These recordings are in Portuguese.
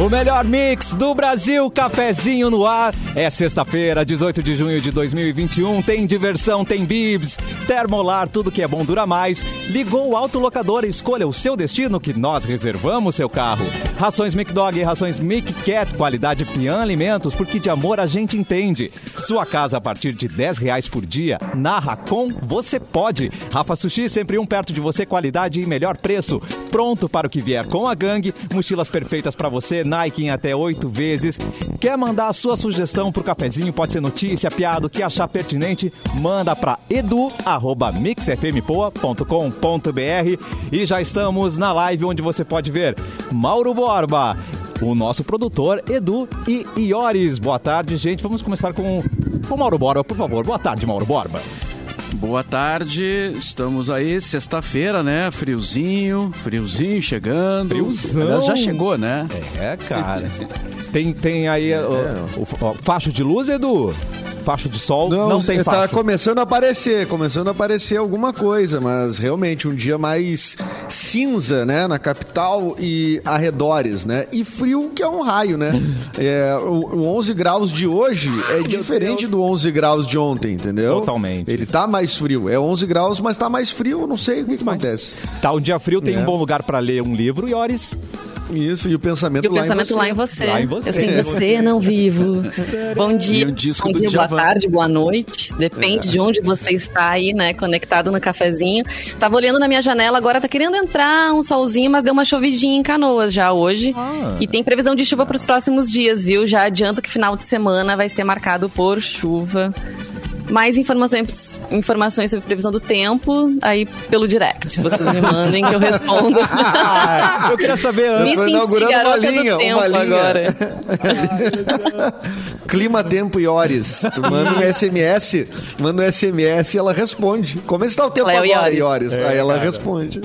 O melhor mix do Brasil, cafezinho no ar. É sexta-feira, 18 de junho de 2021. Tem diversão, tem bibs, termolar, tudo que é bom dura mais. Ligou o autolocador e escolha o seu destino que nós reservamos seu carro. Rações Mic Dog e rações Mic Cat, qualidade Pian Alimentos, porque de amor a gente entende. Sua casa a partir de 10 reais por dia. Na Racon, você pode. Rafa Sushi, sempre um perto de você, qualidade e melhor preço. Pronto para o que vier com a gangue. Mochilas perfeitas para você, Nike em até oito vezes. Quer mandar a sua sugestão pro cafezinho? Pode ser notícia, piada, o que achar pertinente. Manda para edu@mixfmpoa.com.br e já estamos na live onde você pode ver Mauro Borba, o nosso produtor Edu e Iores. Boa tarde, gente. Vamos começar com o Mauro Borba, por favor. Boa tarde, Mauro Borba. Boa tarde, estamos aí, sexta-feira, né? Friozinho, friozinho chegando. Friozão. Aliás, Já chegou, né? É, cara. tem, tem aí o, o, o facho de luz, Edu? Facho de sol? Não, tem tá facho. começando a aparecer, começando a aparecer alguma coisa, mas realmente um dia mais cinza, né, na capital e arredores, né? E frio que é um raio, né? É, o, o 11 graus de hoje é diferente Deus. do 11 graus de ontem, entendeu? Totalmente. Ele tá mais frio. É 11 graus, mas tá mais frio, não sei o que, que acontece. Tá um dia frio, tem É. um bom lugar pra ler um livro, Iores. Isso, e o pensamento, E o lá, pensamento em lá em você. Lá em você. Eu sem É. você não vivo. Bom dia, E um disco bom dia, boa tarde, boa noite. Depende de onde você está aí, né? Conectado no cafezinho. Tava olhando na minha janela, agora tá querendo entrar um solzinho, mas deu uma chovidinha em canoas já hoje. Ah. E tem previsão de chuva para os próximos dias, viu? Já adianto que final de semana vai ser marcado por chuva. Mais informações, informações sobre previsão do tempo, aí pelo direct. Vocês me mandem que eu respondo. Ah, eu queria saber Me antes. tô senti inaugurando uma garota do linha, uma tempo linha. agora. Clima, tempo e horas. Tu manda um SMS, manda um SMS e ela responde. Como está o tempo Léo agora, Iores. Iores? É, Aí ela cara. responde.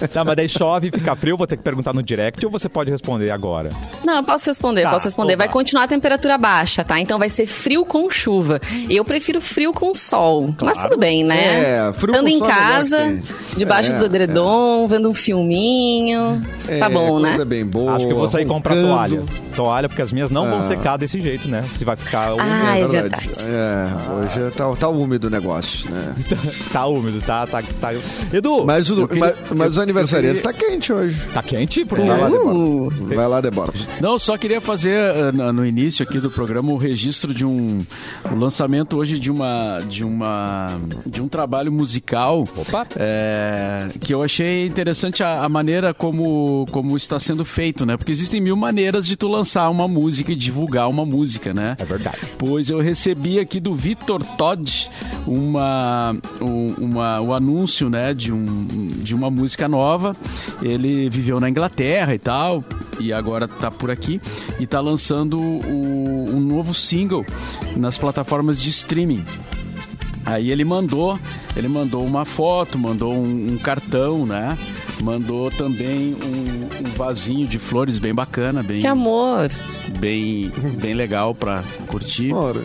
É. Tá, mas daí chove, fica frio, vou ter que perguntar no direct ou você pode responder agora? Não, eu posso responder, Tá, posso responder. então Vai tá. continuar a temperatura baixa, tá? Então vai ser frio com chuva. Eu prefiro frio com sol. Mas tudo bem, né? É, frio Estando com em sol é casa, que- debaixo É, do edredom, vendo um filminho. tá É, bom, né? Bem boa. Acho que eu vou sair comprar toalha. Toalha, porque as minhas não vão Ah. secar desse jeito, né? Se vai ficar úmido. Ah, é verdade. É, hoje tá, tá úmido o negócio, né? tá úmido, tá, tá, tá. Edu, Mas, o- queria- mas, mas os aniversariantes eu tá quente hoje. tá quente? Por Vai lá, Uh. Vai lá, Débora. Não, só queria fazer eh, no início aqui do programa o registro de um o lançamento hoje de uma de uma de um trabalho musical eh, que eu achei interessante a, a maneira como como está sendo feito, né? Porque existem mil maneiras de tu lançar uma música e divulgar uma música, né? É verdade. Pois eu recebi aqui do Vitor Todd uma, um, uma, o anúncio né, de, um, de uma música nova. Ele viveu na Inglaterra e tal, e agora tá por aqui. E tá lançando o- um novo single nas plataformas de streaming. Aí ele mandou, ele mandou uma foto, mandou um, um cartão, né? Mandou também um, um vasinho de flores bem bacana, bem, Que amor. bem, bem legal pra curtir. Ora,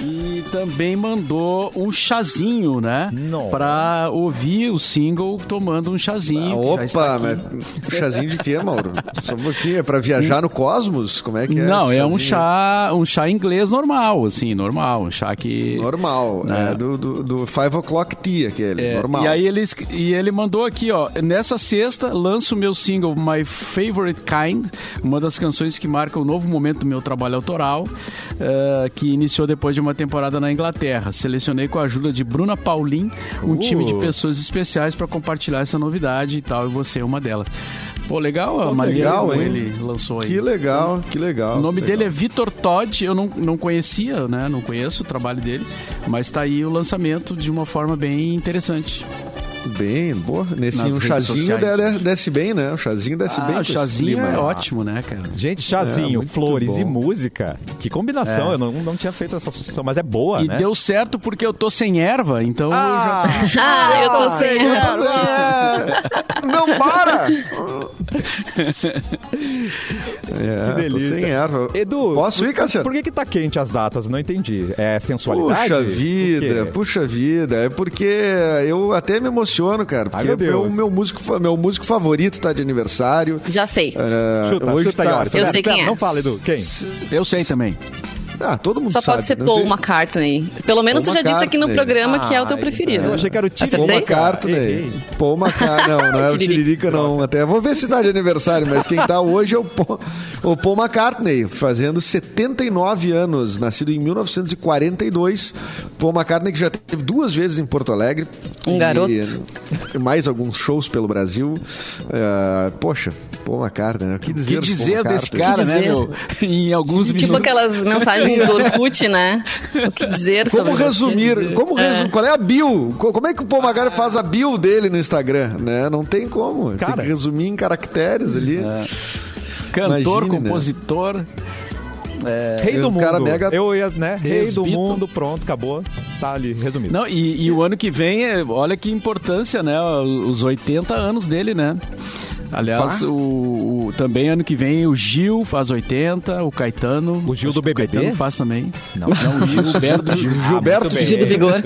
E também mandou um chazinho, né? Nossa. Pra ouvir o single tomando um chazinho. está Opa, mas chazinho de quê, Mauro? Só um pouquinho, é pra viajar no cosmos? Como é que é? Não, é um chá, um chá inglês normal, assim, normal. Um chá que. Normal, Né? é do, do, do Five O'Clock Tea, aquele, É, normal. E aí ele, e ele mandou aqui, ó. Nessa sexta, lanço o meu single My Favorite Kind, uma das canções que marca o novo momento do meu trabalho autoral, eh, que iniciou depois de uma temporada na Inglaterra. Selecionei com a ajuda de Bruna Paulin, um Uh. time de pessoas especiais para compartilhar essa novidade e tal, e você é uma delas. Pô, legal a Pô, maneira legal, como hein? ele lançou aí. Que legal, que legal. O nome que dele é legal. Vitor Todd, eu não, não conhecia, né? Não conheço o trabalho dele, mas tá aí o lançamento de uma forma bem interessante. Bem, boa. Nesse Nas um chazinho sociais. de- de- desce bem, né? O chazinho desce bem. Ah, com o chazinho clima é ótimo, né, cara? Gente, chazinho, É, flores bom. e música. Que combinação, É. eu não, não tinha feito essa associação, mas é boa, E né? deu certo porque eu tô sem erva, então Ah, Ah, eu tô sem. É, Não para! É, Que delícia. sem erva. Edu, Posso ir, por, Cassiano? por que que tá quente as datas? Não entendi. É sensualidade? Puxa vida, puxa vida. É porque eu até me emociono, cara. Ai, Porque meu meu, Deus. meu, músico, meu músico favorito tá de aniversário. Já sei. É, Chuta, hoje chuta aí, tá- olha. Eu sei quem é. Não fala, Edu. Quem? Eu sei também. Ah, todo mundo Só sabe. pode ser? Paul Tem- McCartney. Pelo menos Paul tu já disse aqui no McCartney. programa que é o teu Ai, preferido. Eu achei que era o Paul Tiririca. McCartney. Errei. Paul McCartney. Não, não era o Tiririca. Não. Até vou ver se tá de aniversário, mas quem tá hoje é o Paul, o Paul McCartney, fazendo 79 anos, nascido em 1942. Paul McCartney que já teve duas vezes em Porto Alegre. Um E- garoto. e mais alguns shows pelo Brasil. É, poxa, Paul McCartney, né? O que dizer, que dizer desse McCartney? cara, né, dizer? meu? Em alguns Tipo minutos. aquelas mensagens do Orkut, né? O que dizer sobre Como você. resumir? Como resu- Qual é a bio? Co- Como é que o Paul McCartney faz a bio dele no Instagram? Né? Não tem como. Tem Cara. que resumir em caracteres ali. Cantor, Imagine, né? compositor. Rei do mundo. cara mega- Eu ia, né? Rei do mundo, pronto, acabou. Tá ali, resumido. Não, e, e o ano que vem, é- olha que importância, né? Os 80 anos dele, né? Aliás, o, o- também ano que vem o Gil faz 80, o Caetano. O Gil do BBB? O Caetano faz também. Não. Não, o Gilberto Gil. Gilberto bem. Gil do Vigor.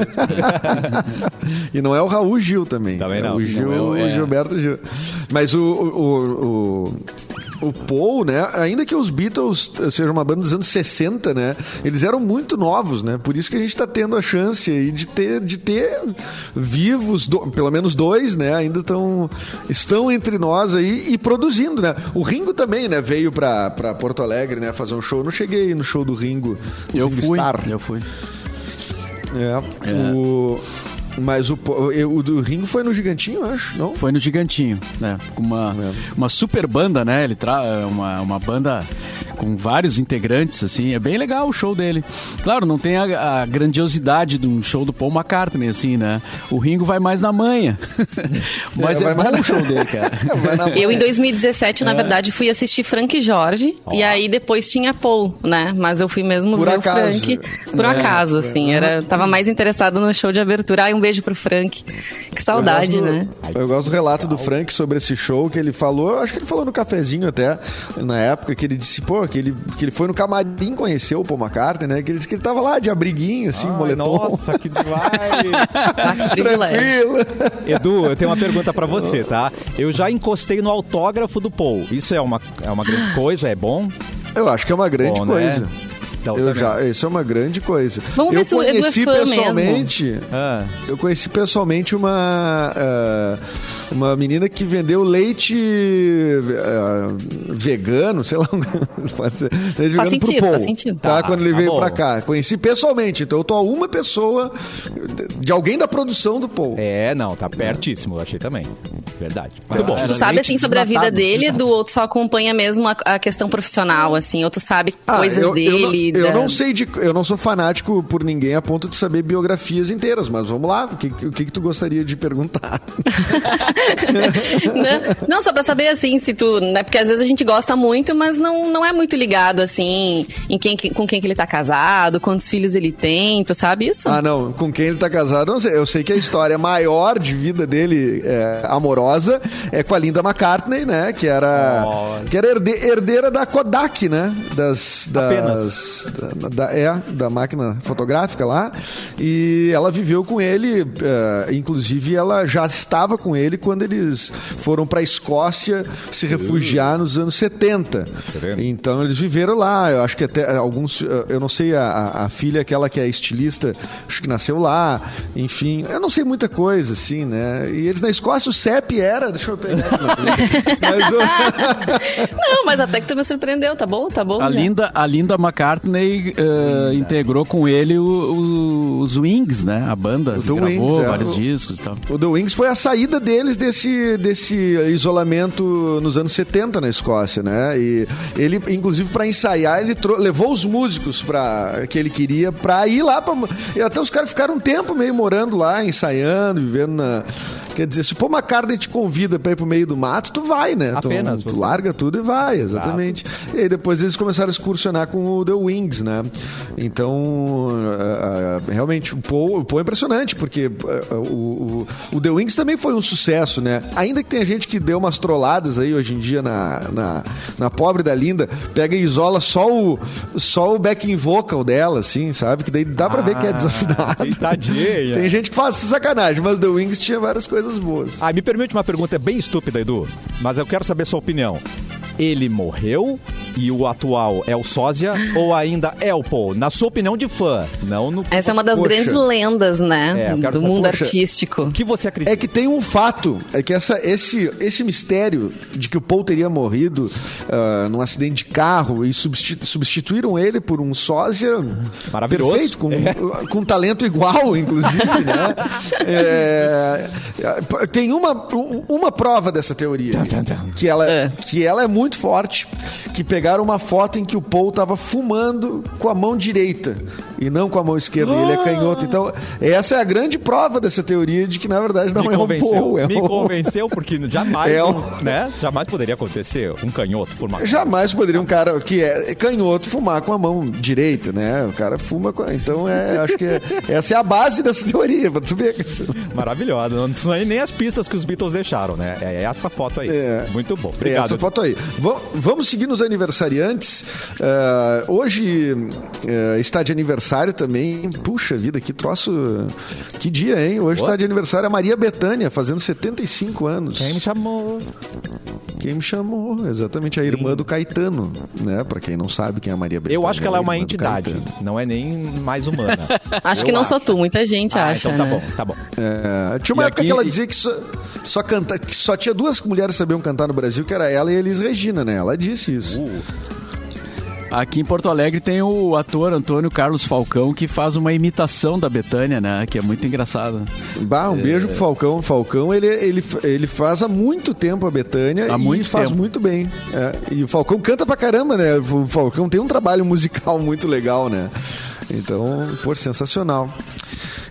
E não é o Raul Gil também. Também É não. O Gil, Não é o- o é. Gilberto Gil. Mas o, o, o, Paul, né? Ainda que os Beatles sejam uma banda dos anos 60, né? Eles eram muito novos, né? Por isso que a gente tá tendo a chance aí de ter, de ter vivos, do- pelo menos dois, né? Ainda tão, estão entre nós aí e produzindo, né? O Ringo também, né? Veio pra, pra Porto Alegre, né? Fazer um show. Eu não cheguei no show do Ringo. Eu Ringo fui, Starr. eu fui. É. O, mas o, o do Ringo foi no Gigantinho, acho, não? Foi no Gigantinho, né? Com uma, uma super banda, né? Ele traz uma, uma banda com vários integrantes, assim. É bem legal o show dele. Claro, não tem a, a grandiosidade de um show do Paul McCartney, assim, né? O Ringo vai mais na manha. Mas É, é, vai mais bom na- o show dele, cara. Eu, em 2017, na verdade, fui assistir Frank e Jorge. E aí depois tinha Paul, né? Mas eu fui mesmo Por ver acaso. o Frank por É. acaso, assim. Era, tava mais interessado no show de abertura. Ai, um beijo pro Frank. Que saudade, eu gosto, né? Eu gosto do relato do Frank sobre esse show que ele falou. Eu acho que ele falou no cafezinho até, na época, que ele disse, pô, que ele, que ele foi no camarim conhecer o Paul McCartney, né? Que ele disse que ele tava lá de abriguinho, assim, Ai, moletom. Nossa, que. Ah, que privilégio. Tranquilo. Edu, eu tenho uma pergunta pra você, tá? Eu já encostei no autógrafo do Paul. Isso é uma, é uma grande coisa? É bom? Eu acho que é uma grande Bom, né? Então, Eu tá já, isso é uma grande coisa. Vamos ver eu se o Edu é conheci mesmo. pessoalmente. Ah, Eu conheci pessoalmente uma ah, uma menina que vendeu leite ah, vegano, sei lá, pode ser, leite Faz vegano pro sentido, Paul, faz sentido. Tá, Tá, quando ele tá veio pra cá. Conheci pessoalmente, então eu tô a uma pessoa de alguém da produção do Paul. é, não, tá pertíssimo, eu achei também. Verdade. Muito bom. Tu sabe, assim, sobre a vida dele, do outro só acompanha mesmo a, a questão profissional, assim, ou tu sabe coisas Ah, eu, eu não- dele. Eu, da- não sei de, eu não sou fanático por ninguém a ponto de saber biografias inteiras, mas vamos lá, o que, o que, que tu gostaria de perguntar? Né? Não, só pra saber, assim, se tu... Né? Porque às vezes a gente gosta muito, mas não, não é muito ligado, assim, em quem, que- com quem que ele tá casado, quantos filhos ele tem, tu sabe isso? Ah, não. Com quem ele tá casado, eu não sei. Eu sei que a história maior de vida dele, é, amorosa, é com a Linda McCartney, né? Que era, Olha. que era herde- herdeira da Kodak, né? Das, das, da, da- é, da máquina fotográfica lá. E ela viveu com ele, é, inclusive ela já estava com ele quando eles foram pra Escócia se refugiar nos anos 70. vendo? Então eles viveram lá, eu acho que até alguns, eu não sei, a, a- a filha, aquela que é estilista, acho que nasceu lá, enfim, eu não sei muita coisa, assim, né? E eles na Escócia, o CEP era, deixa eu pegar aqui. Mas, o- Não, mas até que tu me surpreendeu, tá bom? Tá bom? A. Linda, a Linda McCartney eh, integrou com ele o- o- os Wings, né? A banda The gravou Wings, é. vários O- discos e tal. O The Wings foi a saída deles desse, desse isolamento nos anos 70 na Escócia, né? E ele, inclusive, para ensaiar, ele levou os músicos para que ele queria para ir lá. Pra, e até os caras ficaram um tempo meio morando lá, ensaiando, vivendo na, Quer dizer, se o Paul McCartney te convida pra ir pro meio do mato, tu vai, né? Tu- Apenas Tu, você. larga tudo e vai, exatamente. E aí depois eles começaram a excursionar com o The Wings, né? Então, ah, ah, realmente, o Paul, o Paul é impressionante, porque ah, o, o, o The Wings também foi um sucesso, né? Ainda que tenha gente que deu umas trolladas aí hoje em dia na, na, na pobre da linda, pega e isola só o, só o backing vocal dela, assim, sabe? Que daí dá pra ver que é Ah, desafinado. tadinha. Tem gente que faz sacanagem, mas The Wings tinha várias coisas boas. Ah, me permite uma pergunta bem estúpida, Edu, mas eu quero saber sua opinião. Ele morreu e o atual é o sósia ou ainda é o Paul? Na sua opinião de fã, não no Essa é uma das Poxa. grandes lendas, né? É, do saber, mundo poxa, artístico. o que você acredita. É que tem um fato, é que essa, esse, esse mistério de que o Paul teria morrido ah, num acidente de carro e substitu- substituíram ele por um sósia Maravilhoso. perfeito, com, com talento igual, inclusive, né? É, tem uma, uma prova dessa teoria, Tan, tan, tan. que ela, É. que ela é muito forte, que pegaram uma foto em que o Paul estava fumando com a mão direita e não com a mão esquerda, e ele é canhoto. Então, essa é a grande prova dessa teoria de que, na verdade, não me é convenceu, Paul. É me o- convenceu porque jamais, É um, um- né? Jamais poderia acontecer um canhoto formar. Jamais poderia um cara que é canhoto fumar com a mão direita, né? O cara fuma com. Então, é, acho que é- essa é a base dessa teoria, pra tu ver. Maravilhosa. Não são nem as pistas que os Beatles deixaram, né? É essa foto aí. É. Muito bom. É, Obrigado. Essa foto aí. Va- vamos seguir nos aniversariantes. Ah, hoje eh, está de aniversário também. Puxa vida, que troço. Que dia, hein? Hoje está de aniversário a Maria Bethânia, fazendo 75 anos. Quem me chamou? Quem me chamou? Exatamente, a irmã do Caetano, né? Pra quem não sabe quem é a Maria Bethânia. Eu acho que ela é uma entidade, não é nem mais humana. Acho Eu que não só tu, muita gente Ah, acha. então tá né? bom, tá bom. É, tinha uma E época aqui- que ela dizia que só, só, canta, que só tinha duas mulheres que sabiam cantar no Brasil, que era ela e a Elis Regina, né? Ela disse isso. Uh, Aqui em Porto Alegre tem o ator Antônio Carlos Falcão que faz uma imitação da Betânia, né? Que é muito engraçado. Bah, um beijo pro Falcão. Falcão, ele, ele, ele faz há muito tempo a Betânia Há e muito faz tempo. muito bem. É, e o Falcão canta pra caramba, né? O Falcão tem um trabalho musical muito legal, né? Então, pô, sensacional.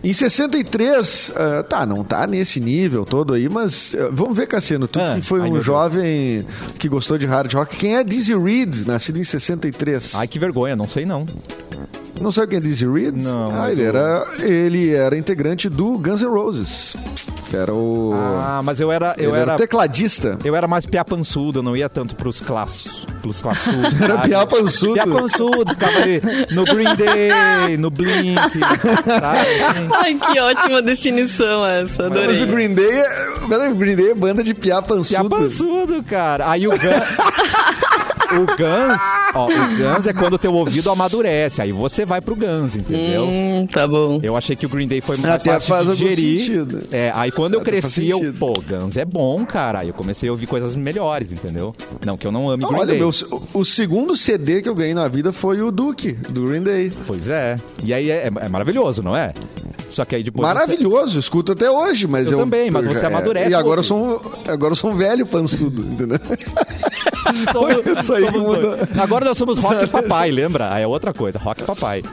Em 63, ah, tá, não tá nesse nível todo aí, mas ah, vamos ver, Cassiano, tu Ah, que foi ai, um meu Deus. jovem que gostou de hard rock. Quem é Dizzy Reed, nascido em 63? ai, que vergonha, não sei não. Não sabe quem é Dizzy Reed? Não, Ah, ele era, ele era integrante do Guns N' Roses. Que era o. Ah, mas eu era, eu ele era era, tecladista. eu era mais piapançudo, eu não ia tanto pros classos, pros classudos. Era sabe? piapançudo. Piapançudo, ficava ali no Green Day, no Blink, sabe? Ai, que ótima definição essa, Mas adorei. o Green Day, é- peraí, o Green Day é banda de piapançudo. Piapançudo, cara. Aí o Guns... O Guns, ó, o Guns é quando o teu ouvido amadurece, aí você vai pro Guns, entendeu? Hum, tá bom. Eu achei que o Green Day foi mais Até fácil faz de digerir. sentido. É, aí quando eu Até cresci, eu, pô, Guns é bom, cara. Aí eu comecei a ouvir coisas melhores, entendeu? Não que eu não ame Green Olha, Day. meu, o, segundo CD que eu ganhei na vida foi o Duke, do Green Day. Pois é. E aí é, é maravilhoso, não é? Só que aí depois. Maravilhoso, escuto até hoje, mas Eu eu. também, mas você já- amadurece E agora eu, sou um, agora eu sou um velho pançudo, entendeu? Somos, Isso aí somos muda. dois. Agora nós somos rock papai, lembra? Aí é outra coisa, rock papai.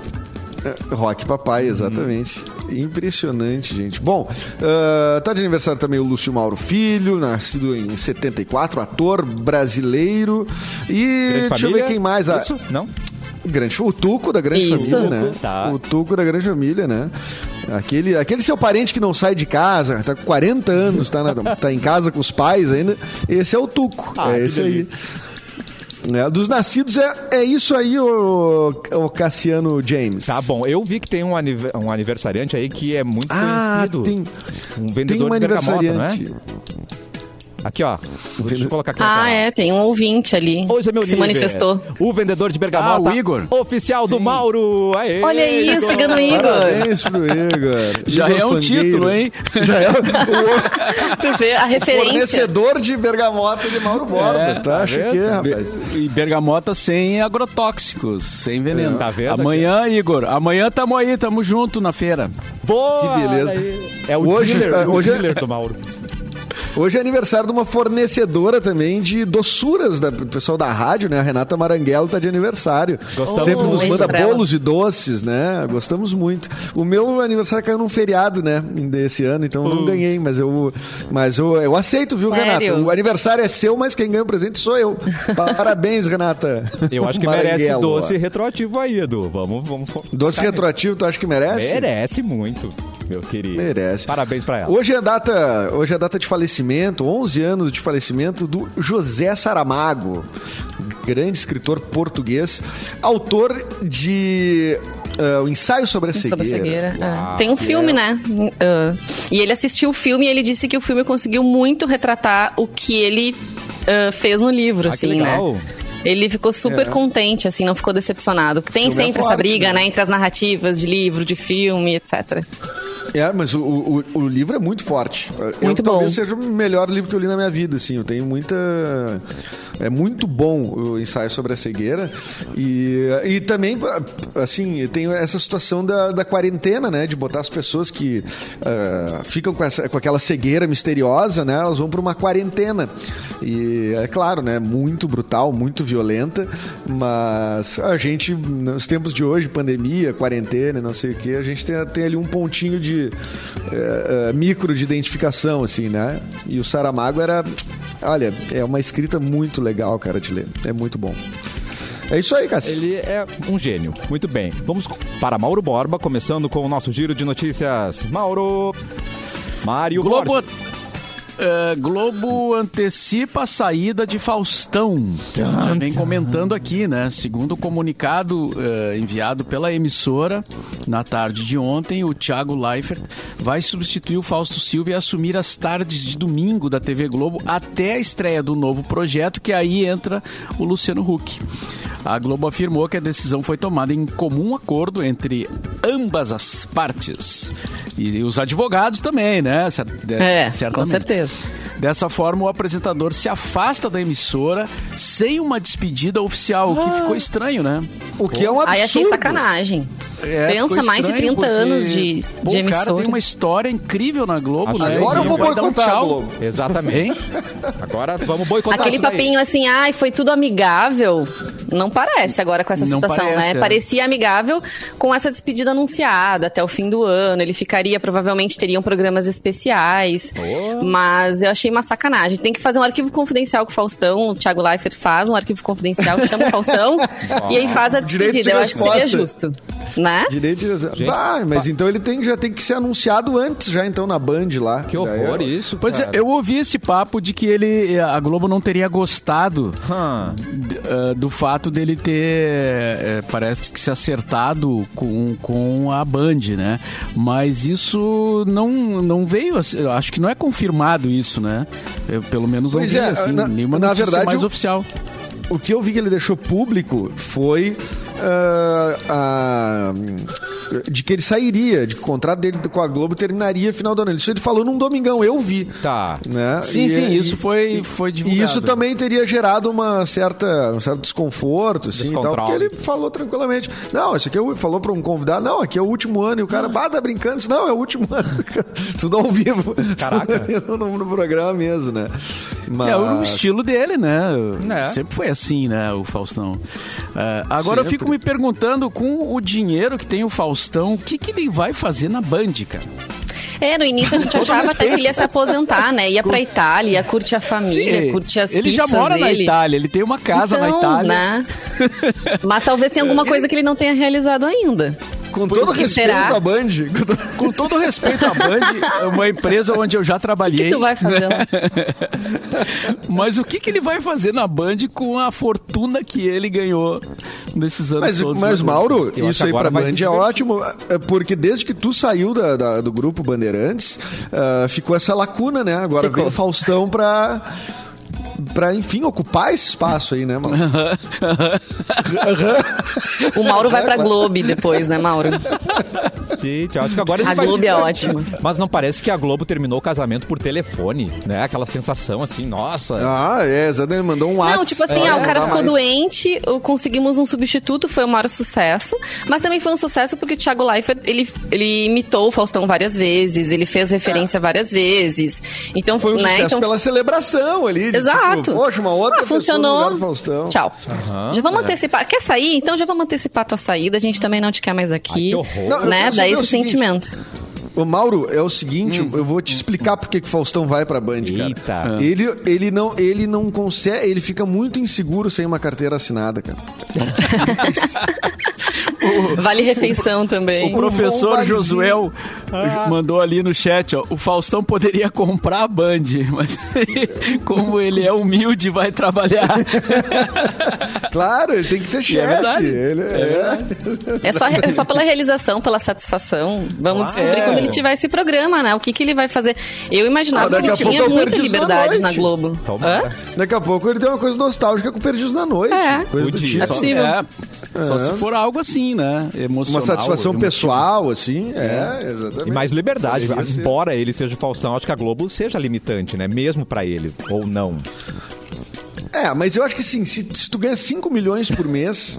Rock Papai, exatamente. Impressionante, gente. Bom, ah, tá de aniversário também o Lúcio Mauro Filho, nascido em 74, ator brasileiro. E Grande deixa eu família? ver quem mais. Ah, Isso? Não? Grande, o Tuco da Grande Isso. Família, né? Tá. O Tuco da Grande Família, né? Aquele, aquele seu parente que não sai de casa, tá com 40 anos, tá, na- tá em casa com os pais ainda. Esse é o Tuco. Ah, é esse aí. delícia. Né? Dos nascidos é, é isso aí, o, o Cassiano James. Tá bom. Eu vi que tem um, anive- um aniversariante aí que é muito Ah, conhecido. tem, Um tem vendedor um de bergamota, não é? Aqui, ó. Deixa eu colocar aqui. Ah, é, tem um ouvinte ali. Hoje é meu se nível. manifestou. O vendedor de bergamota. Ah, o Igor. Oficial do Mauro. Aê, Olha isso, Igor. ganhou Igor. Parabéns pro Igor. Já Igor é um Fangueiro. título, hein? Já é o Tu vê a referência. fornecedor de bergamota de Mauro Borba. É, tá? Acho que é, rapaz. E bergamota sem agrotóxicos, sem veneno. Tá vendo? Amanhã, Igor, amanhã tamo aí, tamo junto na feira. Boa, Que beleza. aí. É o Hoje- dealer, o hoje é- dealer do Mauro. Hoje é aniversário de uma fornecedora também de doçuras da do pessoal da rádio, né? A Renata Maranguelo tá de aniversário. Gostamos Sempre nos muito. manda bolos e doces, né? Gostamos muito. O meu aniversário caiu num feriado, né? Desse ano, então eu não ganhei, mas eu mas eu, eu aceito, viu, Sério? Renata? O aniversário é seu, mas quem ganha o presente sou eu. Parabéns, Renata. Eu acho que merece doce retroativo aí, Edu. Vamos, vamos. Doce retroativo, tu acha que merece? Merece muito, meu querido. Merece. Parabéns pra ela. Hoje é a data, hoje é a data de falecimento, 11 anos de falecimento do José Saramago, grande escritor português, autor de ah, o ensaio sobre a cegueira. Sobre a cegueira. é. Uau, Tem um filme, né? Uh, e ele assistiu o filme e ele disse que o filme conseguiu muito retratar o que ele uh, fez no livro, Ah, que assim, legal. né? Ele ficou super É. contente, assim, não ficou decepcionado. Tem é sempre essa forte, briga, né? né? Entre as narrativas de livro, de filme, etc. É, mas o, o, o livro é muito forte. Muito eu, Talvez bom. seja o melhor livro que eu li na minha vida, assim. Eu tenho muita... É muito bom o ensaio sobre a cegueira. E, e também, assim, tem essa situação da, da quarentena, né? De botar as pessoas que ah, ficam com, essa, com aquela cegueira misteriosa, né? Elas vão para uma quarentena. E é claro, né? Muito brutal, muito violenta. Mas a gente, nos tempos de hoje, pandemia, quarentena, não sei o que, a gente tem, tem ali um pontinho de eh, micro de identificação, assim, né? E o Saramago era. Olha, é uma escrita muito legal, cara, de ler. É muito bom. É isso aí, Cássio. Ele é um gênio. Muito bem. Vamos para Mauro Borba, começando com o nosso giro de notícias. Mauro. Mário Globo, Borges. É, Globo antecipa a saída de Faustão. Já vem comentando aqui, né? Segundo o comunicado é, enviado pela emissora na tarde de ontem, o Thiago Leifert vai substituir o Fausto Silva e assumir as tardes de domingo da TV Globo até a estreia do novo projeto, que aí entra o Luciano Huck. A Globo afirmou que a decisão foi tomada em comum acordo entre ambas as partes. E os advogados também, né? É, com certamente. certeza. Dessa forma, o apresentador se afasta da emissora sem uma despedida oficial, o que ficou estranho, né? O que é um absurdo. Aí achei sacanagem. É, Pensa mais de estranho 30 porque, anos de, pô, de O cara emissora. tem uma história incrível na Globo, né? Agora eu vou dar um boicotar a. Globo. Exatamente. Hein? Agora vamos boicotar Aquele daí. papinho assim, ai, foi tudo amigável. Não parece agora com essa Não situação, parece, né? é. Parecia amigável com essa despedida anunciada até o fim do ano. Ele ficaria, provavelmente teriam programas especiais. Mas eu achei uma sacanagem. Tem que fazer um arquivo confidencial com o Faustão. O Thiago Leifert faz um arquivo confidencial, chama o Faustão e aí faz a Direito de despedida. Eu acho que seria justo. Né? Direito de... Gente, Ah, mas então ele tem, já tem que ser anunciado antes, já então na Band lá. Que horror eu- isso. Pois é, eu ouvi esse papo de que ele, a Globo não teria gostado Hum. d- ah, do fato dele ter, eh, parece que se acertado com, com a Band, né? Mas isso não, não veio, assim, eu acho que não é confirmado isso, né? Eu, pelo menos Pois não vi, é, assim, na- nenhuma na notícia verdade, mais eu- oficial. O que eu vi que ele deixou público foi ah, a- de que ele sairia, de que o contrato dele com a Globo terminaria final do ano. Isso ele falou num domingão, eu vi. Tá. Né? Sim, E- sim, e- isso foi, e- foi E divulgado. isso também teria gerado uma certa, um certo desconforto, assim, e tal, porque ele falou tranquilamente. Não, isso aqui é o, falou para um convidado, não, aqui é o último ano, e o cara, bah, tá brincando, disse, não, é o último ano. Tudo ao vivo. Caraca. No, no programa mesmo, né? Mas... É o estilo dele, né? É. Sempre foi assim, né, o Faustão. É, agora eu Sempre. Fico me perguntando, com o dinheiro que tem o Faustão, o que, que ele vai fazer na Band, cara? É, no início a gente achava até que ele ia se aposentar, né? Ia pra Itália, ia curtir a família, Sim, curtir as ele já mora na dele. Itália, ele tem uma casa na Então, Itália. Né? Mas talvez tenha alguma coisa que ele não tenha realizado ainda. Com todo que respeito será? à Band, com todo- Com todo respeito à Band, é uma empresa onde eu já O trabalhei. que tu vai fazer lá? Mas o que, que ele vai fazer na Band com a fortuna que ele ganhou nesses anos Mas, todos? mas Globo? Mauro, Eu isso que aí pra Band é ótimo, é porque desde que tu saiu da- da- do grupo Bandeirantes, ah, ficou essa lacuna, né? Agora Ficou. vem o Faustão pra, pra, enfim, ocupar esse espaço aí, né, Mauro? O Mauro vai pra Globo depois, né, Mauro? Gente, acho que agora A vai- Globo é ótima. Mas não parece que a Globo terminou o casamento por telefone, né? Aquela sensação assim, nossa. Ah, é, exatamente. Mandou um WhatsApp. Não, tipo assim, É, ah, o não cara ficou mais. doente, o- conseguimos um substituto, foi o maior sucesso. Mas também foi um sucesso porque o Thiago Leifert, ele, ele imitou o Faustão várias vezes, ele fez referência várias vezes. Então, Foi um né, sucesso então, pela celebração ali. de, Exato. Tipo, Poxa, uma outra ah, funcionou. lugar do Faustão. Tchau. já vamos é. antecipar. Quer sair? Então já vamos antecipar tua saída. A gente também não te quer mais aqui. Ai, que horror. Não, eu né? Daí esse seguinte, sentimento. Ô, Mauro, é o seguinte, Hum. eu vou te explicar por que que o Faustão vai pra Band, cara. Eita. Ele, ele, não, ele não consegue, ele fica muito inseguro sem uma carteira assinada, cara. Vale refeição também. O professor valezinho. Josuel mandou ali no chat, ó. O Faustão poderia comprar a Band, mas como ele é humilde, vai trabalhar. Claro, ele tem que ter chefe. verdade. ele, é. É só, é só pela realização, pela satisfação. Vamos descobrir É. quando ele tiver esse programa, né? O que, que ele vai fazer. Eu imaginava Ah, que ele tinha eu muita na liberdade na noite. Globo. Daqui a pouco ele tem uma coisa nostálgica com Perdidos na Noite. É. Coisa do tipo. É possível. É, só se for algo assim, né? Emocional. Uma satisfação pessoal, assim. É, exatamente. E mais liberdade. Embora ele seja Faustão, acho que a Globo seja limitante, né? Mesmo pra ele, ou não. É, mas eu acho que assim, se, se tu ganha 5 milhões por mês,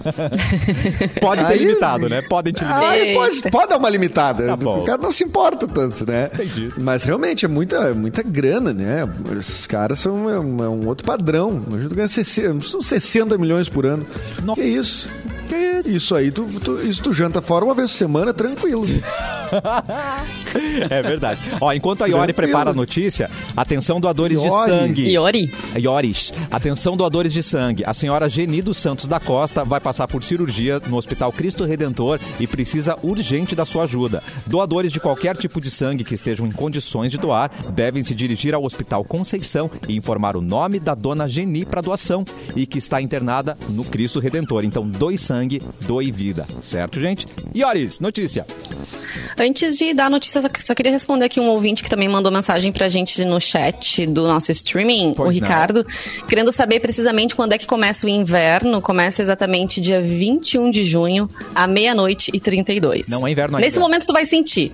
Pode ser Aí- limitado, né? Podem te limitar. aí pode, pode dar uma limitada. Tá o cara não se importa tanto, né? Entendi. Mas realmente é muita, é muita grana, né? Esses caras são é um, é um outro padrão. Imagina tu ganha 60, são 60 milhões por ano. Nossa. Que isso? Isso aí, tu, tu- isso tu janta fora uma vez por semana, tranquilo. É verdade. Ó, enquanto a Iori Tranquilo. prepara a notícia, atenção doadores de Iori. sangue. Iori. Ioris, atenção doadores de sangue. A senhora Geni dos Santos da Costa vai passar por cirurgia no Hospital Cristo Redentor e precisa urgente da sua ajuda. Doadores de qualquer tipo de sangue que estejam em condições de doar devem se dirigir ao Hospital Conceição e informar o nome da dona Geni para doação e que está internada no Cristo Redentor. Então, doe sangue, doe vida. Certo, gente? Ioris, notícia. Antes de dar a notícia, só, só queria responder aqui um ouvinte que também mandou mensagem pra gente no chat do nosso streaming, Pois o Ricardo, querendo saber precisamente quando é que começa o inverno. Começa exatamente dia 21 de junho, à meia-noite e 32. Não é inverno ainda. Nesse momento tu vai sentir.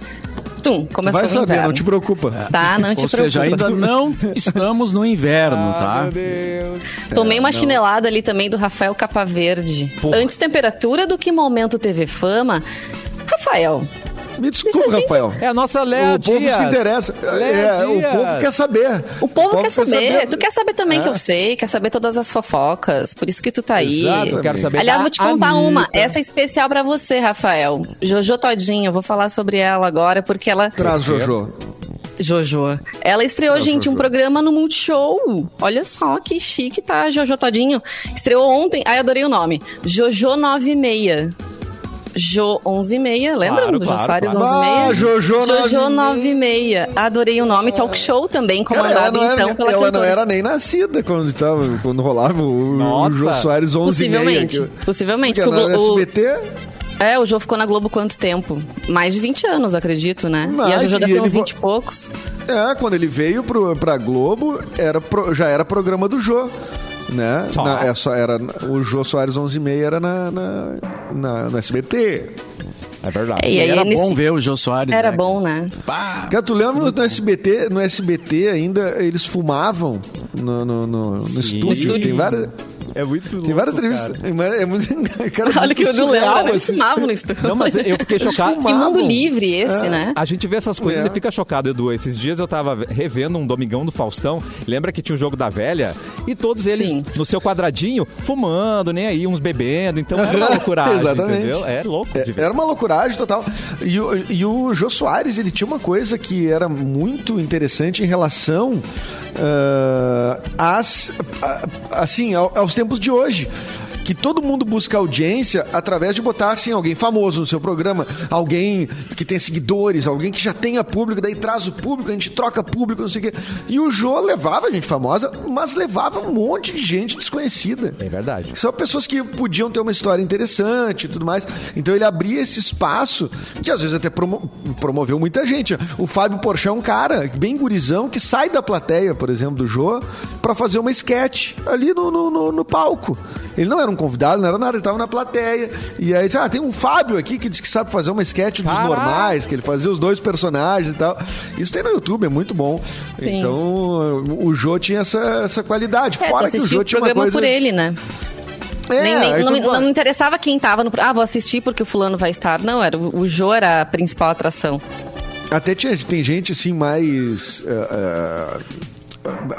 Tum, começou Vai o saber, inverno. não te preocupa. Tá, não te Ou preocupa. seja, ainda não estamos no inverno, tá? Deus. Tomei uma chinelada ali também do Rafael Capaverde. Porra. Antes temperatura do que momento TV Fama. Rafael, Me desculpa, gente- Rafael. É a nossa Léa O povo Dias. se interessa. Léa É, o povo quer saber. o povo, quer, saber. Tu quer saber também É. que eu sei, quer saber todas as fofocas. Por isso que tu tá aí. Eu quero saber Aliás, vou te contar Anitta. uma. Essa é especial pra você, Rafael. Jojo Todinho, eu vou falar sobre ela agora, porque ela. Traz, Jojo. Jojo. Ela estreou, Traz, gente, um Jojo. programa no Multishow. Olha só que chique tá, Jojo Todinho. Estreou ontem. Ai, adorei o nome. Jojo 96. Jo 116, lembra Claro, do claro, Jô Soares claro. 116? Ah, Jojo Jojo 96. 96. Adorei o nome. Talk show também, Cara, comandado não, então era, pela ela não cantora. era nem nascida quando, tava, quando rolava o, Nossa. o Jô Soares 11 Possivelmente. e meia. Possivelmente. Porque porque na o- o- SBT... É, o Jô ficou na Globo quanto tempo? Mais de 20 anos, acredito, né? e a Mas, Jojo deve ter uns vo- 20 e poucos. É, quando ele veio pro, pra Globo, era pro- já era programa do Jô. Né? Só. Na- é, só era, o Jô Soares 11 e meia era na, na, na- no SBT. É verdade. É, e aí, era nesse- bom ver o Jô Soares. Era né? bom, né? Pá, Cara, tu lembra no, SBT, no SBT ainda eles fumavam no, no, no- no Sim. estúdio. No estúdio. Tem várias, É muito tem várias entrevistas. Mas É muito, cara, Olha muito que eu não lembro, assim. fumavam no estúdio. Não, mas eu fiquei chocado. Que mundo livre esse, né? A gente vê essas coisas É. e fica chocado, Edu. Esses dias eu tava revendo um Domingão do Faustão. Lembra que tinha o jogo da velha? E todos eles Sim. no seu quadradinho, fumando, nem aí, uns bebendo. Então era uma loucuragem, Exatamente. entendeu? É louco de É, ver. Era uma loucuragem total. E, o- e o Jô Soares, ele tinha uma coisa que era muito interessante em relação ah, às, a- assim, ao- aos tempos de hoje. Que todo mundo busca audiência através de botar assim, alguém famoso no seu programa, alguém que tem seguidores, alguém que já tenha público, daí traz o público, a gente troca público, não sei o quê. E o Jô levava gente famosa, mas levava um monte de gente desconhecida. É verdade. São pessoas que podiam ter uma história interessante e tudo mais. Então ele abria esse espaço que às vezes até promo- promoveu muita gente. O Fábio Porchat é um cara bem gurizão que sai da plateia, por exemplo, do Jô, pra fazer uma sketch ali no, no, no- no palco. Ele não era um convidado, não era nada, ele tava na plateia. E aí disse, ah, tem um Fábio aqui que diz que sabe fazer uma sketch dos Caraca. normais, que ele fazia os dois personagens e tal. Isso tem no YouTube, é muito bom. Sim. Então, o Jô tinha essa, essa qualidade. É, Fora que o Jô tinha uma coisa... por ele, né? É, Nem- nem- não, não me interessava quem tava no. Ah, vou assistir porque o fulano vai estar. Não, era o Jô era a principal atração. Até tinha, tem gente assim mais. eh, eh,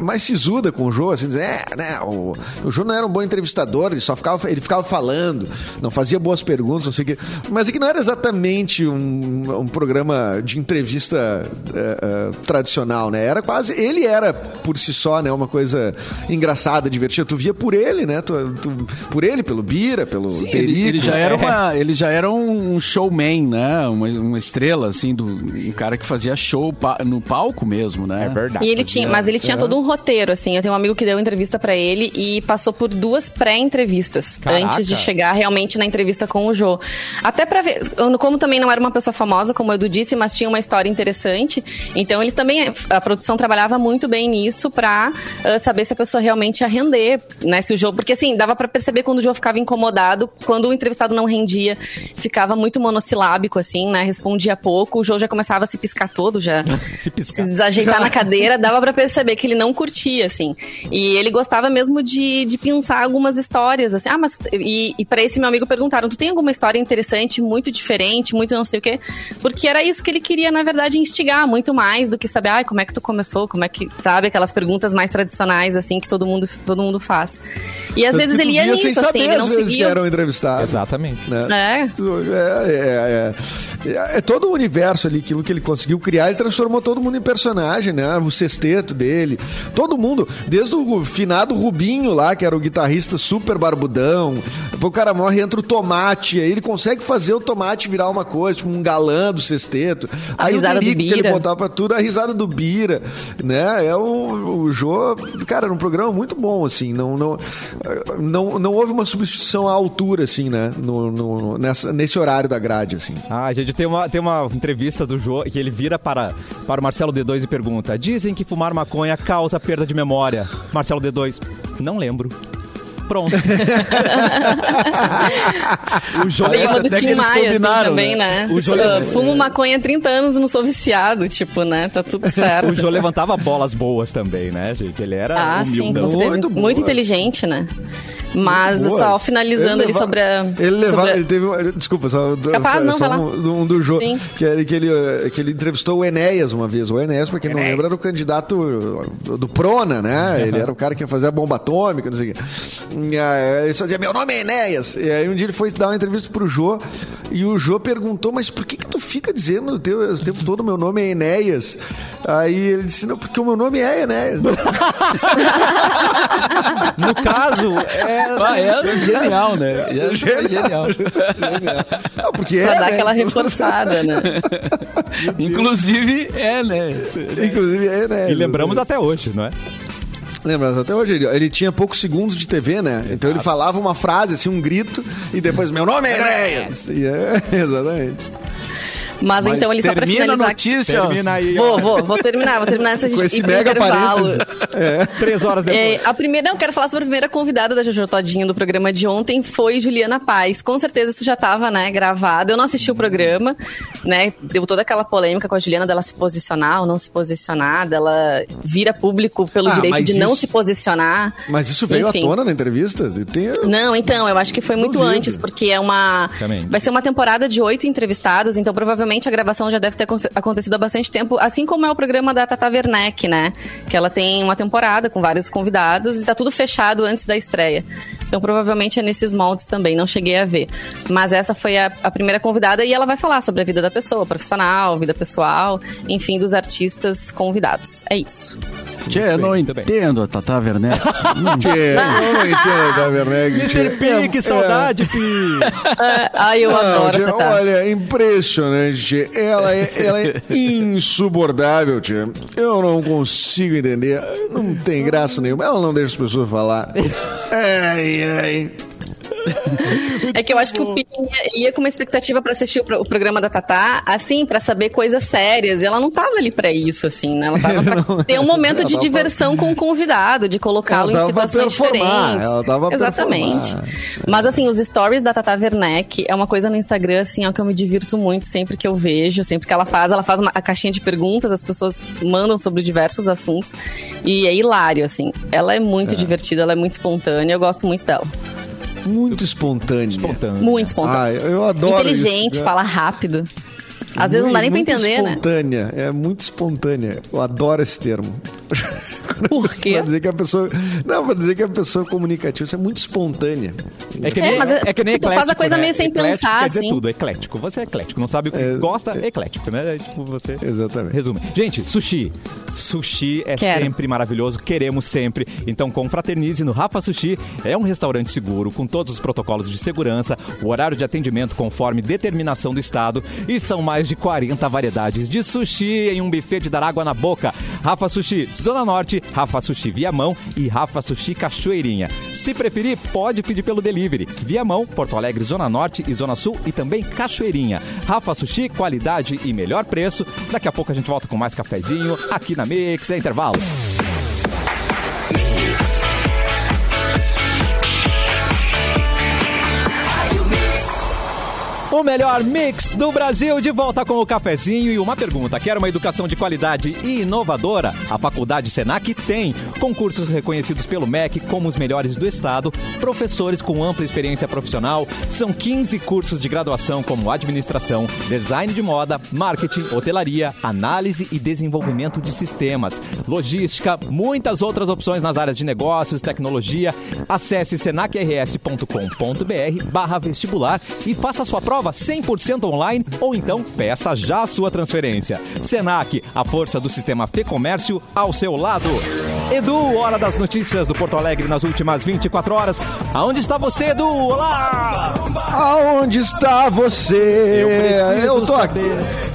mais sisuda com o Jô, assim, dizendo, é, né, o, o Jô não era um bom entrevistador, ele só ficava, ele ficava falando, não fazia boas perguntas, não sei o quê. Mas aqui não era exatamente um, um programa de entrevista eh, eh, tradicional, né? Era quase. Ele era por si só, né, uma coisa engraçada, divertida. Tu via por ele, né? Tu, tu- por ele, pelo Bira, pelo Sim, ele, ele já É. era uma, ele já era um showman, né? Uma, uma estrela, assim, do, um cara que fazia show pa- no palco mesmo, né? É verdade. E ele tinha, mas ele tinha todo um roteiro, assim. Eu tenho um amigo que deu entrevista pra ele e passou por duas pré-entrevistas antes de chegar realmente na entrevista com o Jô. Até pra ver, como também não era uma pessoa famosa, como o Edu disse, mas tinha uma história interessante. Então eles também, a produção trabalhava muito bem nisso pra ah, saber se a pessoa realmente ia render, né? Se o Jô, porque assim, dava pra perceber quando o Jô ficava incomodado, quando o entrevistado não rendia, ficava muito monossilábico, assim, né? Respondia pouco, o Jô já começava a se piscar todo, já Se se piscar. desajeitar na cadeira, dava pra perceber que ele não curtia, assim. E ele gostava mesmo de, de pensar algumas histórias, assim. Ah, mas. E, e pra esse meu amigo perguntaram: tu tem alguma história interessante, muito diferente, muito não sei o quê? Porque era isso que ele queria, na verdade, instigar muito mais do que saber, ai, como é que tu começou, como é que. Sabe, aquelas perguntas mais tradicionais, assim, que todo mundo, todo mundo faz. E às vezes que ele ia nisso, assim, saber, ele não seguia. que eram entrevistados. Exatamente. né? É. É, é, é, é todo o universo ali, aquilo que ele conseguiu criar, ele transformou todo mundo em personagem, né? O sexteto dele, todo mundo, desde o finado Rubinho lá, que era o guitarrista super barbudão, o cara morre, entra o Tomate, aí ele consegue fazer o Tomate virar uma coisa, tipo um galã do sexteto. A aí risada o do Derico, que ele Bira. botava pra tudo, a risada do Bira, né? É o, o Jô, cara, era um programa muito bom, assim, não, não, não, não houve uma substituição à altura, assim, né? No, no- nessa, nesse horário da grade, assim. Ah, gente, tem uma, tem uma entrevista do Jô que ele vira para, para o Marcelo D2 e pergunta: Dizem que fumar maconha causa perda de memória. Marcelo D2, não lembro. Pronto. o Parece Lembra do Tim Maia, assim, também, né? né? O Jô- Uh, Fumo maconha há 30 anos e não sou viciado, tipo, né? Tá tudo certo. O Jô levantava bolas boas também, né, gente? Ele era Ah, sim. Muito Muito, inteligente, né? Mas Boa. só finalizando Ele ali leva- sobre a. Ele levava. sobre a- Ele teve. uma- Desculpa, só. Capaz, não, só lá. um, um do. Sim. Que, ele- que, ele, eh, que ele entrevistou o Enéas uma vez. O Enéas, pra quem não lembra, era o candidato do Prona, né? Ele era o cara que ia fazer a bomba atômica, não sei o quê. E aí, ele só dizia: Meu nome é Enéas. E aí um dia ele foi dar uma entrevista pro Jô. E o Jô perguntou: Mas por que, que tu fica dizendo o, teu, o tempo todo meu nome é Enéas? Aí ele disse: Não, porque o meu nome é Enéas. No caso, é. Ah, é genial, né? É genial. Não, porque Pra é. dar né? aquela reforçada, né? Inclusive, é, né? Inclusive é Enéas. E lembramos até hoje, não é? Lembramos, até hoje ele, ele tinha poucos segundos de TV, né? Então ele falava uma frase, assim, um grito, e depois, meu nome é Enéas! E é, exatamente. Mas, então ele só pra termina a finalizar. notícia. Termina aí. Vou, vou, vou terminar, vou terminar antes de Com esse mega intervalo. parênteses. Três horas depois. É, a primeira, não, quero falar sobre a primeira convidada da Jojo Todinho do programa de ontem, foi Juliana Paz. Com certeza isso já estava, né, gravado. Eu não assisti o programa, né, deu toda aquela polêmica com a Juliana dela se posicionar ou não se posicionar, dela vira público pelo Ah, direito de não isso- se posicionar. Mas isso veio Enfim. à tona na entrevista? Tem, Não, então, eu acho que foi muito Duvido. antes, porque é uma. Também. Vai ser uma temporada de oito entrevistados, então provavelmente a gravação já deve ter aconte- acontecido há bastante tempo, assim como é o programa da Tata Werneck, né? Que ela tem uma temporada com vários convidados e tá tudo fechado antes da estreia. Então provavelmente é nesses moldes também, não cheguei a ver. Mas essa foi a, a primeira convidada e ela vai falar sobre a vida da pessoa, profissional, vida pessoal, enfim, dos artistas convidados. É isso. Tchê, eu não entendo a Tata Werneck. Não Tchê, eu não entendo da Werneck. Mr. P, que saudade, Pi! É, ai, eu adoro a Tata. olha, é impressionante. Ela é, ela é insubordável, tia. Eu não consigo entender. Não tem graça nenhuma. Ela não deixa as pessoas falar. Ai, ai. É que eu acho que o Pim ia, ia com uma expectativa pra assistir o, o programa da Tatá, assim, pra saber coisas sérias. E ela não tava ali pra isso, assim, né? Ela tava pra ter um momento de diversão com o convidado, de colocá-lo em pra situações diferentes. ela tava pra Exatamente. Mas assim, os stories da Tata Werneck é uma coisa no Instagram, assim, ó, que eu me divirto muito sempre que eu vejo, sempre que ela faz. Ela faz uma, a caixinha de perguntas, as pessoas mandam sobre diversos assuntos. E é hilário, assim. Ela é muito divertida, ela é muito espontânea, eu gosto muito dela. Muito espontâneo. Espontâneo. Muito espontânea. Ah, eu adoro Inteligente, isso. né? fala rápido. Às vezes não dá nem pra entender, né? espontânea, é muito espontânea. Eu adoro esse termo. Por quê? Pra dizer que a pessoa. Não, pra dizer que a pessoa é comunicativa, isso é muito espontânea. É que É, nem, é- é que nem tu faz eclético, a coisa né? meio sem Eclético pensar, quer dizer assim. tudo, eclético. Você é eclético, não sabe o que É, gosta, é eclético, né? É tipo você... Exatamente. Resume. Gente, sushi. Sushi é Quero. sempre maravilhoso, queremos sempre. Então, confraternize no Rafa Sushi. É um restaurante seguro, com todos os protocolos de segurança, o horário de atendimento conforme determinação do Estado e são mais de 40 variedades de sushi em um buffet de dar água na boca. Rafa Sushi Zona Norte, Rafa Sushi Viamão e Rafa Sushi Cachoeirinha. Se preferir, pode pedir pelo delivery. Viamão, Porto Alegre, Zona Norte e Zona Sul e também Cachoeirinha. Rafa Sushi, qualidade e melhor preço. Daqui a pouco a gente volta com mais cafezinho aqui na Mix, é intervalo. O melhor mix do Brasil de volta com o cafezinho e uma pergunta. Quer uma educação de qualidade e inovadora? A Faculdade Senac tem. Concursos reconhecidos pelo MEC como os melhores do estado, professores com ampla experiência profissional. São 15 cursos de graduação como administração, design de moda, marketing, hotelaria, análise e desenvolvimento de sistemas, logística, muitas outras opções nas áreas de negócios, tecnologia. Acesse senacrs.com.br barra vestibular e faça sua prova 100% online ou então peça já a sua transferência. Senac, a força do sistema Fê Comércio ao seu lado. Edu, hora das notícias do Porto Alegre nas últimas 24 horas. Aonde está você, Edu? Olá! Aonde está você? preciso Eu tô aqui.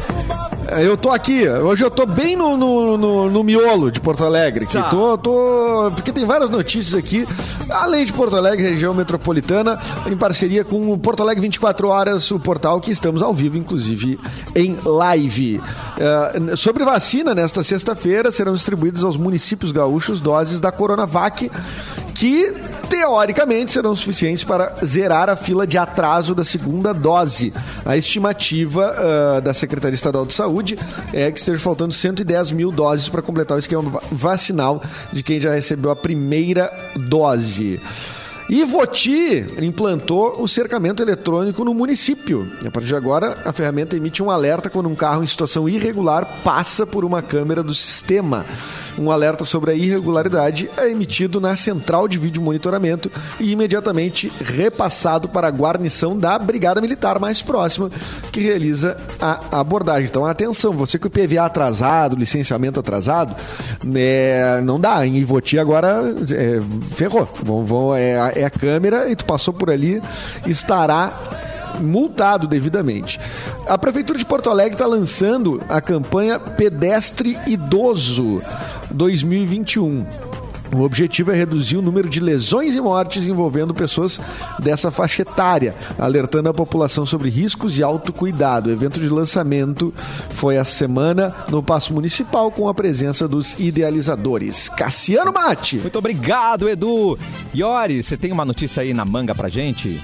Saber. Eu tô aqui. Hoje eu tô bem no, no, no- no miolo de Porto Alegre. Tá. Tô, tô. Porque tem várias notícias aqui. Além de Porto Alegre, região metropolitana, em parceria com o Porto Alegre 24 Horas, o portal que estamos ao vivo, inclusive em live. Eh, sobre vacina, nesta sexta-feira serão distribuídas aos municípios gaúchos doses da Coronavac, que teoricamente serão suficientes para zerar a fila de atraso da segunda dose. A estimativa ah, da Secretaria Estadual de Saúde é que esteja faltando 110 mil doses para completar o esquema va- vacinal de quem já recebeu a primeira dose. E Voti implantou o cercamento eletrônico no município. A partir de agora, a ferramenta emite um alerta quando um carro em situação irregular passa por uma câmera do sistema. Um alerta sobre a irregularidade é emitido na central de vídeo monitoramento e imediatamente repassado para a guarnição da Brigada Militar mais próxima, que realiza a abordagem. Então, atenção, você com o IPVA atrasado, licenciamento atrasado, né, não dá. Em Ivoti agora é, ferrou. Vão, vão, é, é a câmera e tu passou por ali, estará multado devidamente. A Prefeitura de Porto Alegre está lançando a campanha Pedestre Idoso 2021. O objetivo é reduzir o número de lesões e mortes envolvendo pessoas dessa faixa etária, alertando a população sobre riscos e autocuidado. O evento de lançamento foi essa semana no Paço Municipal com a presença dos idealizadores. Cassiano Mate. Muito obrigado, Edu. Iori, você tem uma notícia aí na manga pra gente?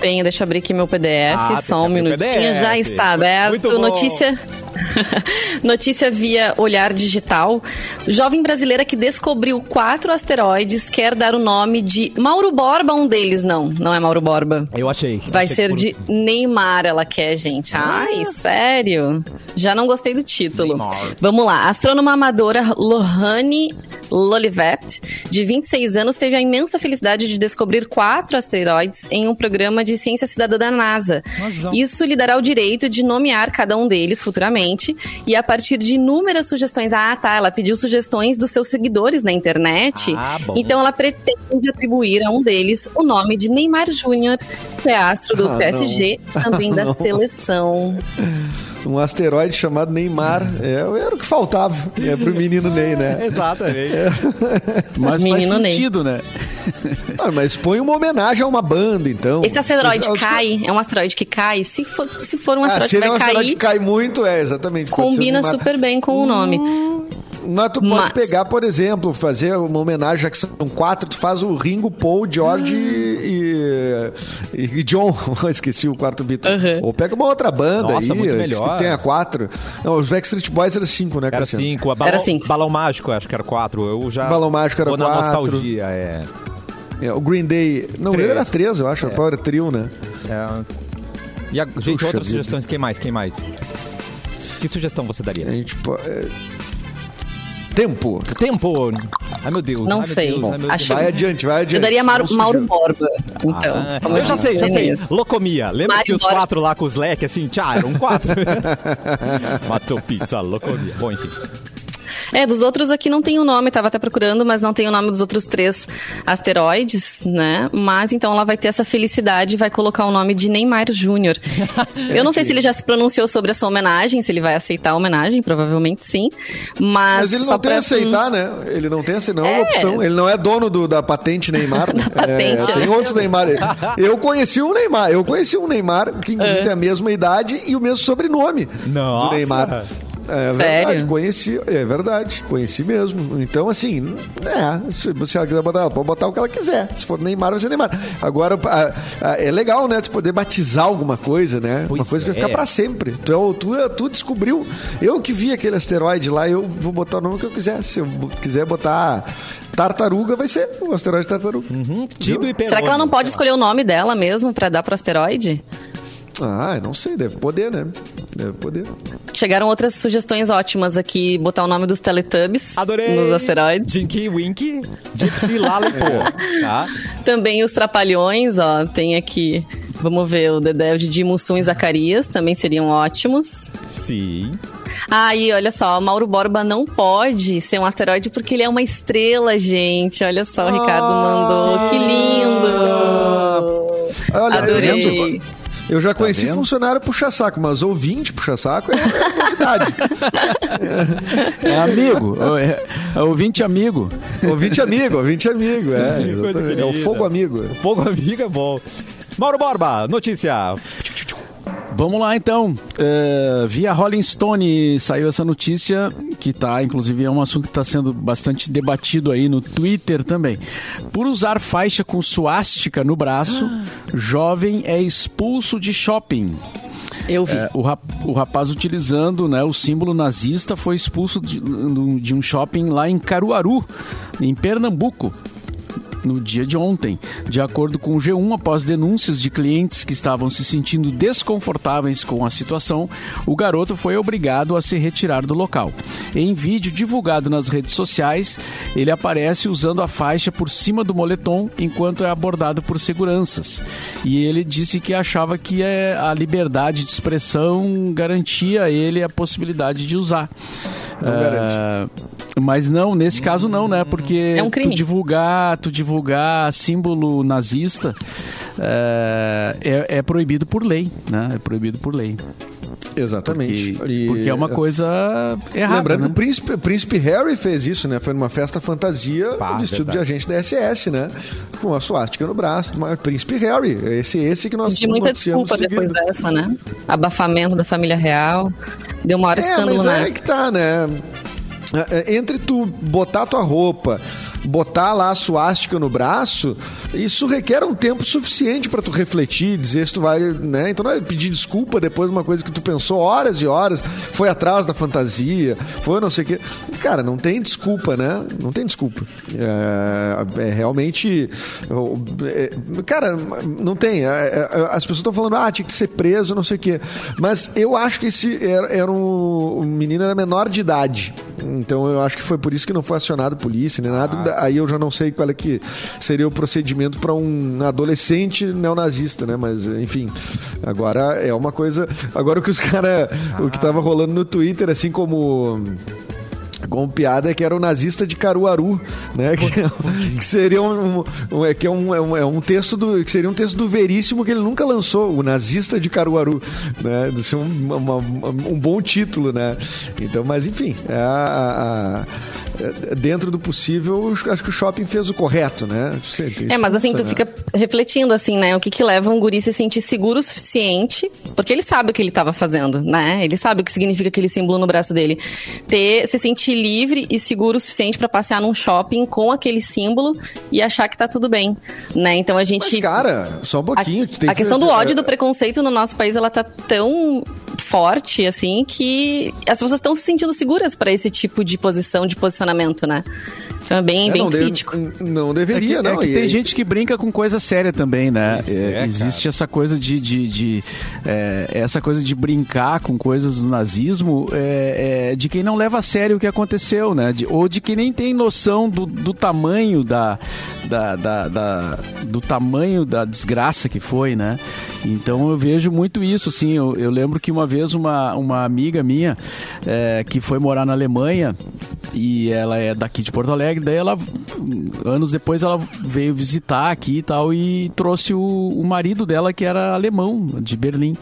Tenho, deixa eu abrir aqui meu PDF, Ah, só um minutinho, já está aberto. Notícia. Notícia via Olhar Digital. Jovem brasileira que descobriu quatro asteroides quer dar o nome de Mauro Borba, um deles. Não, não é Mauro Borba. Eu achei. Vai Achei ser por- de Neymar, ela quer, gente. Ai, sério? Já não gostei do título. Neymar. Vamos lá. A astrônoma amadora Lohane Lolivet, de 26 anos, teve a imensa felicidade de descobrir quatro asteroides em um programa de ciência cidadã da NASA. Isso lhe dará o direito de nomear cada um deles futuramente e a partir de inúmeras sugestões. Ah, tá. Ela pediu sugestões dos seus seguidores na internet. Ah. Então ela pretende atribuir a um deles o nome de Neymar Júnior, que é astro do Ah, PSG, também da Não. seleção. Um asteroide chamado Neymar. É, era o que faltava é, pro menino Ney, né? Exatamente. Mas Menino faz Ney. sentido, né? Ah, mas põe uma homenagem a uma banda, então. Esse asteroide cai, é um asteroide que cai. Se for, se for um Ah, asteroide se que ele é um vai asteroide cair, que cai muito, é, exatamente. combina super bem com o nome. Mas tu pode Mas- pegar, por exemplo, fazer uma homenagem, já que são quatro, tu faz o Ringo, Paul, George e, e, e John. Esqueci o quarto Beatle. Uhum. Ou pega uma outra banda Nossa, aí, muito que melhor. tenha quatro. Não, os Backstreet Boys eram cinco, né, Era cinco. A balão, Era cinco. Balão mágico, acho que era quatro. Eu já. Balão Mágico era vou na quatro. nostalgia, é. É, o Green Day. Não, o Green Day era Três. três, eu acho. O Power Trio, né? é. E a, gente, Puxa outras vida. sugestões. Quem mais? Quem mais? Que sugestão você daria? A gente po- é, Tempo. Tempo! Ai, meu Deus. Não ai, sei. Deus, ai, acho-. Vai adiante, vai adiante. Eu daria Mauro, Mauro. Borba, então. Ah, eu já sei, já sei. Locomia. Lembra Mário que os Borges. quatro lá com os leques, assim, tchá, eram quatro. Matou pizza, locomia. Bom, enfim. É, dos outros aqui não tem o nome, tava até procurando, mas não tem o nome dos outros três asteroides, né? Mas então ela vai ter essa felicidade e vai colocar o nome de Neymar Júnior. Eu não sei se ele já se pronunciou sobre essa homenagem, se ele vai aceitar a homenagem, provavelmente sim. Mas, Mas ele só não tem pra- a aceitar, né? Ele não tem essa não é É. opção. Ele não é dono do- da patente Neymar. né? patente, É, tem é. outros Neymar. Eu conheci um Neymar. Eu conheci um Neymar que inclusive tem a mesma idade e o mesmo sobrenome Nossa. do Neymar. É Sério? verdade, conheci, é verdade, conheci mesmo. Então, assim, é, se você quiser botar, ela pode botar o que ela quiser. Se for Neymar, vai ser Neymar. Agora, a- a- é legal, né, de poder batizar alguma coisa, né? uma Pois coisa que vai é. ficar pra sempre. Tu, é o- tu, é- tu descobriu. Eu que vi aquele asteroide lá, eu vou botar o nome que eu quiser. Se eu quiser botar tartaruga, vai ser o asteroide tartaruga. Tibo e Será que ela não pode escolher o nome dela mesmo pra dar pro asteroide? Ah, eu não sei, deve poder, né? Deve poder. Chegaram outras sugestões ótimas aqui, botar o nome dos Teletubbies Adorei. nos asteroides. Dinky Winky, Gypsy Lalipô. tá? Também os Trapalhões, ó, tem aqui, vamos ver, o Dedé, o Didi, Mussum e Zacarias, também seriam ótimos. Sim. Ah, e olha só, o Mauro Borba não pode ser um asteroide porque ele é uma estrela, gente. Olha só, o Ricardo mandou. Que lindo! Olha, Adorei. Eu, eu já conheci vendo? funcionário puxa-saco, mas ouvinte puxa-saco é, é novidade. É amigo, é, é ouvinte amigo. ouvinte amigo, ouvinte amigo, é. É o fogo amigo. Fogo amigo é bom. Mauro Borba, notícia. Vamos lá então. É, via Rolling Stone saiu essa notícia que tá, inclusive, é um assunto que está sendo bastante debatido aí no Twitter também. Por usar faixa com suástica no braço, jovem é expulso de shopping. Eu vi. É, o, rap- o rapaz utilizando né, o símbolo nazista foi expulso de, de um shopping lá em Caruaru, em Pernambuco. No dia de ontem, de acordo com o G1, após denúncias de clientes que estavam se sentindo desconfortáveis com a situação, o garoto foi obrigado a se retirar do local. Em vídeo divulgado nas redes sociais, ele aparece usando a faixa por cima do moletom enquanto é abordado por seguranças. E ele disse que achava que é, a liberdade de expressão garantia a ele a possibilidade de usar. Não É, mas não, nesse caso não, né? Porque É um crime. tu divulgar, tu divulgar símbolo nazista é, é, é proibido por lei, né? É proibido por lei. Exatamente. Porque, E- porque é uma coisa errada. Lembrando né? que o príncipe, o príncipe Harry fez isso, né? Foi numa festa fantasia, Pá, vestido verdade. de agente da SS, né? Com a suástica no braço. Mas príncipe Harry, esse esse que nós Pedi muita desculpa depois dessa, né? Abafamento da família real. Deu uma hora É, escândalo, mas né? é que tá, né? É, é, Entre tu botar tua roupa, botar lá a suástica no braço, isso requer um tempo suficiente pra tu refletir, dizer se tu vai, né? Então não é pedir desculpa depois de uma coisa que tu pensou horas e horas, foi atrás da fantasia, foi não sei o quê. Cara, não tem desculpa, né? Não tem desculpa. É, é realmente. é, cara, não tem. É, é, as pessoas estão falando, ah, tinha que ser preso, não sei o quê. Mas eu acho que esse era, era um, um menino era menor de idade. Então eu acho que foi por isso que não foi acionado polícia nem nada. Aí eu já não sei qual é que seria o procedimento para um adolescente neonazista, né? Mas enfim, agora é uma coisa. Agora o que os caras. O que tava rolando no Twitter, assim como. com piada que era o nazista de Caruaru, né? Que, que seria um, um, é, que é, um, é, um, é um texto do que seria um texto do Veríssimo que ele nunca lançou, o nazista de Caruaru, né? Isso é um, uma, um bom título, né? Então, mas enfim, é a, a, dentro do possível, acho que o shopping fez o correto, né? É, mas assim, tu fica refletindo assim, né? O que que leva um guri a se sentir seguro o suficiente, porque ele sabe o que ele estava fazendo, né? Ele sabe o que significa aquele símbolo no braço dele. Ter, se sentir livre e seguro o suficiente para passear num shopping com aquele símbolo e achar que tá tudo bem, né? Então a gente... Mas, cara, só um pouquinho. A, a questão que... do ódio e do preconceito no nosso país, ela tá tão forte, assim, que as pessoas estão se sentindo seguras para esse tipo de posição, de posicionamento, né? Então é bem, é, bem não crítico. Deve, não deveria, é que, não. É que tem gente que brinca com coisa séria também, né? É, existe essa coisa de. de, de é, essa coisa de brincar com coisas do nazismo é, é, de quem não leva a sério o que aconteceu, né? De, ou de quem nem tem noção do, do tamanho da, da, da, da, do tamanho da desgraça que foi, né? Então eu vejo muito isso, assim. Eu, eu lembro que uma vez uma, uma amiga minha que foi morar na Alemanha e ela é daqui de Porto Alegre Daí ela, anos depois, ela veio visitar aqui e tal e trouxe o, o marido dela, que era alemão, de Berlim.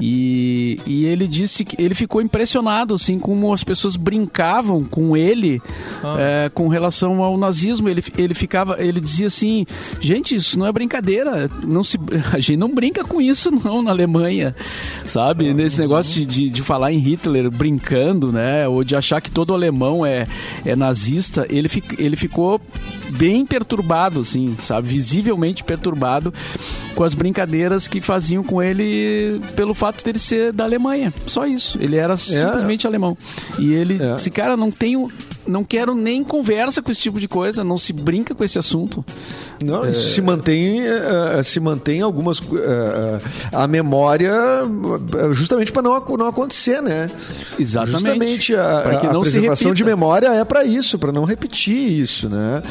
E, e ele disse que ele ficou impressionado assim como as pessoas brincavam com ele ah. é, com relação ao nazismo. Ele, ele ficava, ele dizia assim, gente, isso não é brincadeira, não se, a gente não brinca com isso não na Alemanha, sabe? Ah. Nesse negócio de, de, falar em Hitler brincando, né? Ou de achar que todo alemão é, é nazista, ele, ele ficou bem perturbado, assim, sabe? Visivelmente perturbado com as brincadeiras que faziam com ele pelo fato dele ser da Alemanha. Só isso. Ele era é. simplesmente alemão. E ele é. disse, cara, não tenho não quero nem conversa com esse tipo de coisa, não se brinca com esse assunto. Não, é... se mantém, uh, se mantém algumas uh, a memória justamente para não, não acontecer, né? Exatamente. Justamente a, a, a preservação de memória é para isso, para não repetir isso, né?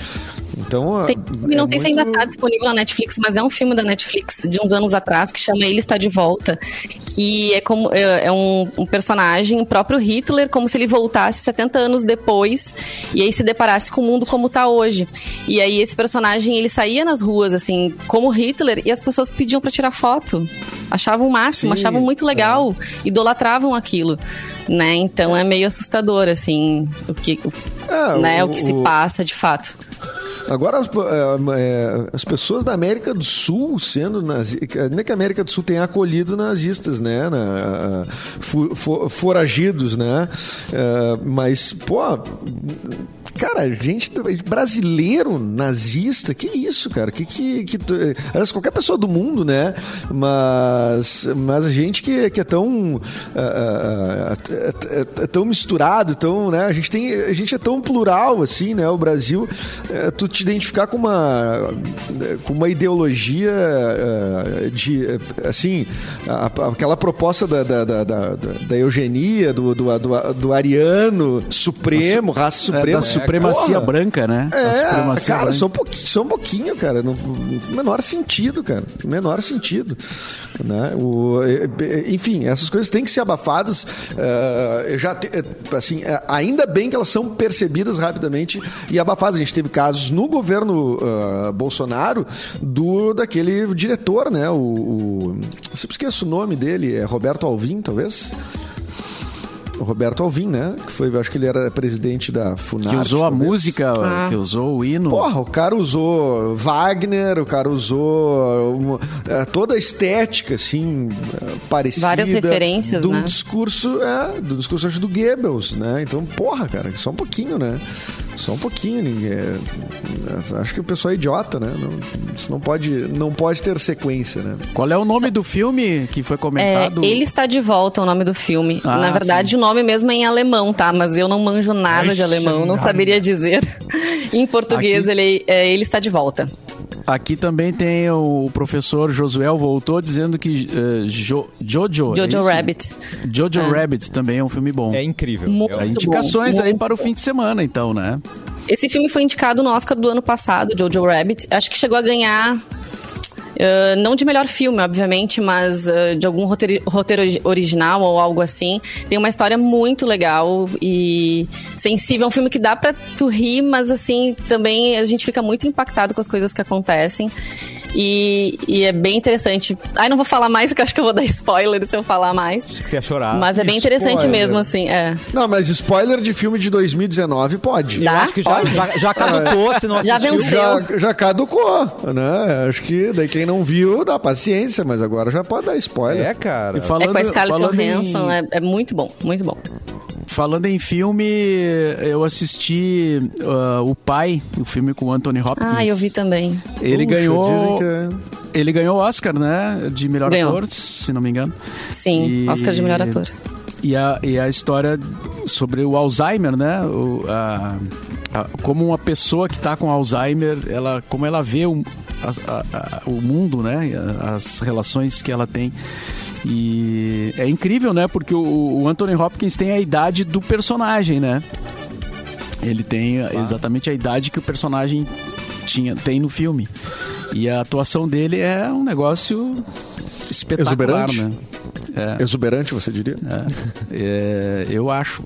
Então, Tem, é não sei muito... se ainda está disponível na Netflix, mas é um filme da Netflix de uns anos atrás que chama Ele Está de Volta, que é como é, é um, um personagem, o próprio Hitler, como se ele voltasse 70 anos depois e aí se deparasse com o mundo como está hoje. E aí esse personagem ele saía nas ruas assim, como Hitler, e as pessoas pediam para tirar foto, achavam o máximo, Sim, achavam muito legal, é. idolatravam aquilo, né? Então é meio assustador assim o que, é, né, o, o que se passa de fato. Agora, as, é, é, as, pessoas da América do Sul sendo nazistas. Nem que a América do Sul tenha acolhido nazistas, né? Na, for, for, foragidos, né? É, mas, pô Cara, gente brasileiro nazista, que isso, cara? Que que, que qualquer pessoa do mundo, né? Mas mas a gente que, que é tão uh, uh, é, tão misturado, tão, né? A gente tem a gente é tão plural assim, né? O Brasil, uh, tu te identificar com uma com uma ideologia de assim, a, aquela proposta da, da, da, da, da eugenia, do, do, do, do ariano supremo, raça suprema, é, supremacia Porra. branca, né? É, cara, branca. Só, um pouquinho, só um pouquinho, cara. No, no menor sentido, cara. No menor sentido. Né? O, enfim, essas coisas têm que ser abafadas. Uh, já te, assim, ainda bem que elas são percebidas rapidamente e abafadas. A gente teve casos no governo uh, Bolsonaro do daquele diretor, né? O, o, eu sempre esqueço o nome dele, é Roberto Alvim, talvez Roberto Alvim, né? Que foi, acho que ele era presidente da Funarte. Que usou a música, ah. que usou o hino. Porra, o cara usou Wagner, o cara usou uma, é, toda a estética, assim, parecida. Várias referências, do né? discurso, é, do discurso acho, do Goebbels, né? Então, porra, cara, só um pouquinho, né? Só um pouquinho, ninguém. É, acho que o pessoal é idiota, né? Não, isso não pode, não pode ter sequência, né? Qual é o nome só... do filme que foi comentado? É, ele está de volta, o nome do filme. Ah, Na verdade, sim. o nome mesmo é em alemão, tá? Mas eu não manjo nada de alemão, não saberia dizer. em português, Aqui... ele, é, ele está de volta. Aqui também tem o professor Josuel voltou dizendo que uh, jo, Jojo. Jojo é Rabbit. Jojo é. Rabbit também é um filme bom. É incrível. Muito é, indicações bom. aí para o fim de semana, então, né? Esse filme foi indicado no Oscar do ano passado, Jojo Rabbit. Acho que chegou a ganhar Uh, não de melhor filme, obviamente, mas uh, de algum roteiro, roteiro, original ou algo assim. Tem uma história muito legal e sensível. É um filme que dá pra tu rir, mas assim, também a gente fica muito impactado com as coisas que acontecem. E, e, é bem interessante. Ai, não vou falar mais, porque acho que eu vou dar spoiler se eu falar mais. Acho que você ia chorar. Mas é bem interessante spoiler. mesmo, assim. É. Não, mas spoiler de filme de 2019 pode. Dá? Eu acho que já, já, já, caducou, se não assistiu. Já venceu. Já, já caducou, né? Acho que daí quem não viu, dá paciência, mas agora já pode dar spoiler. É, cara. E falando, é com a Scarlett Johansson, em... é, é muito bom, muito bom. Falando em filme, eu assisti uh, O Pai, o filme com Anthony Hopkins. Ah, eu vi também. Ele Puxa, ganhou. É... Ele ganhou o Oscar, né? De melhor ganhou. ator, se não me engano. Sim, e... Oscar de melhor ator. E a, e a história sobre o Alzheimer, né? O, a, a, como uma pessoa que está com Alzheimer, ela, como ela vê o, a, o mundo, né? As relações que ela tem. E é incrível, né? Porque o, o Anthony Hopkins tem a idade do personagem, né? Ele tem exatamente a idade que o personagem tinha, tem no filme. E a atuação dele é um negócio espetacular, Exuberante. né? É. Exuberante, você diria? É. É, eu acho.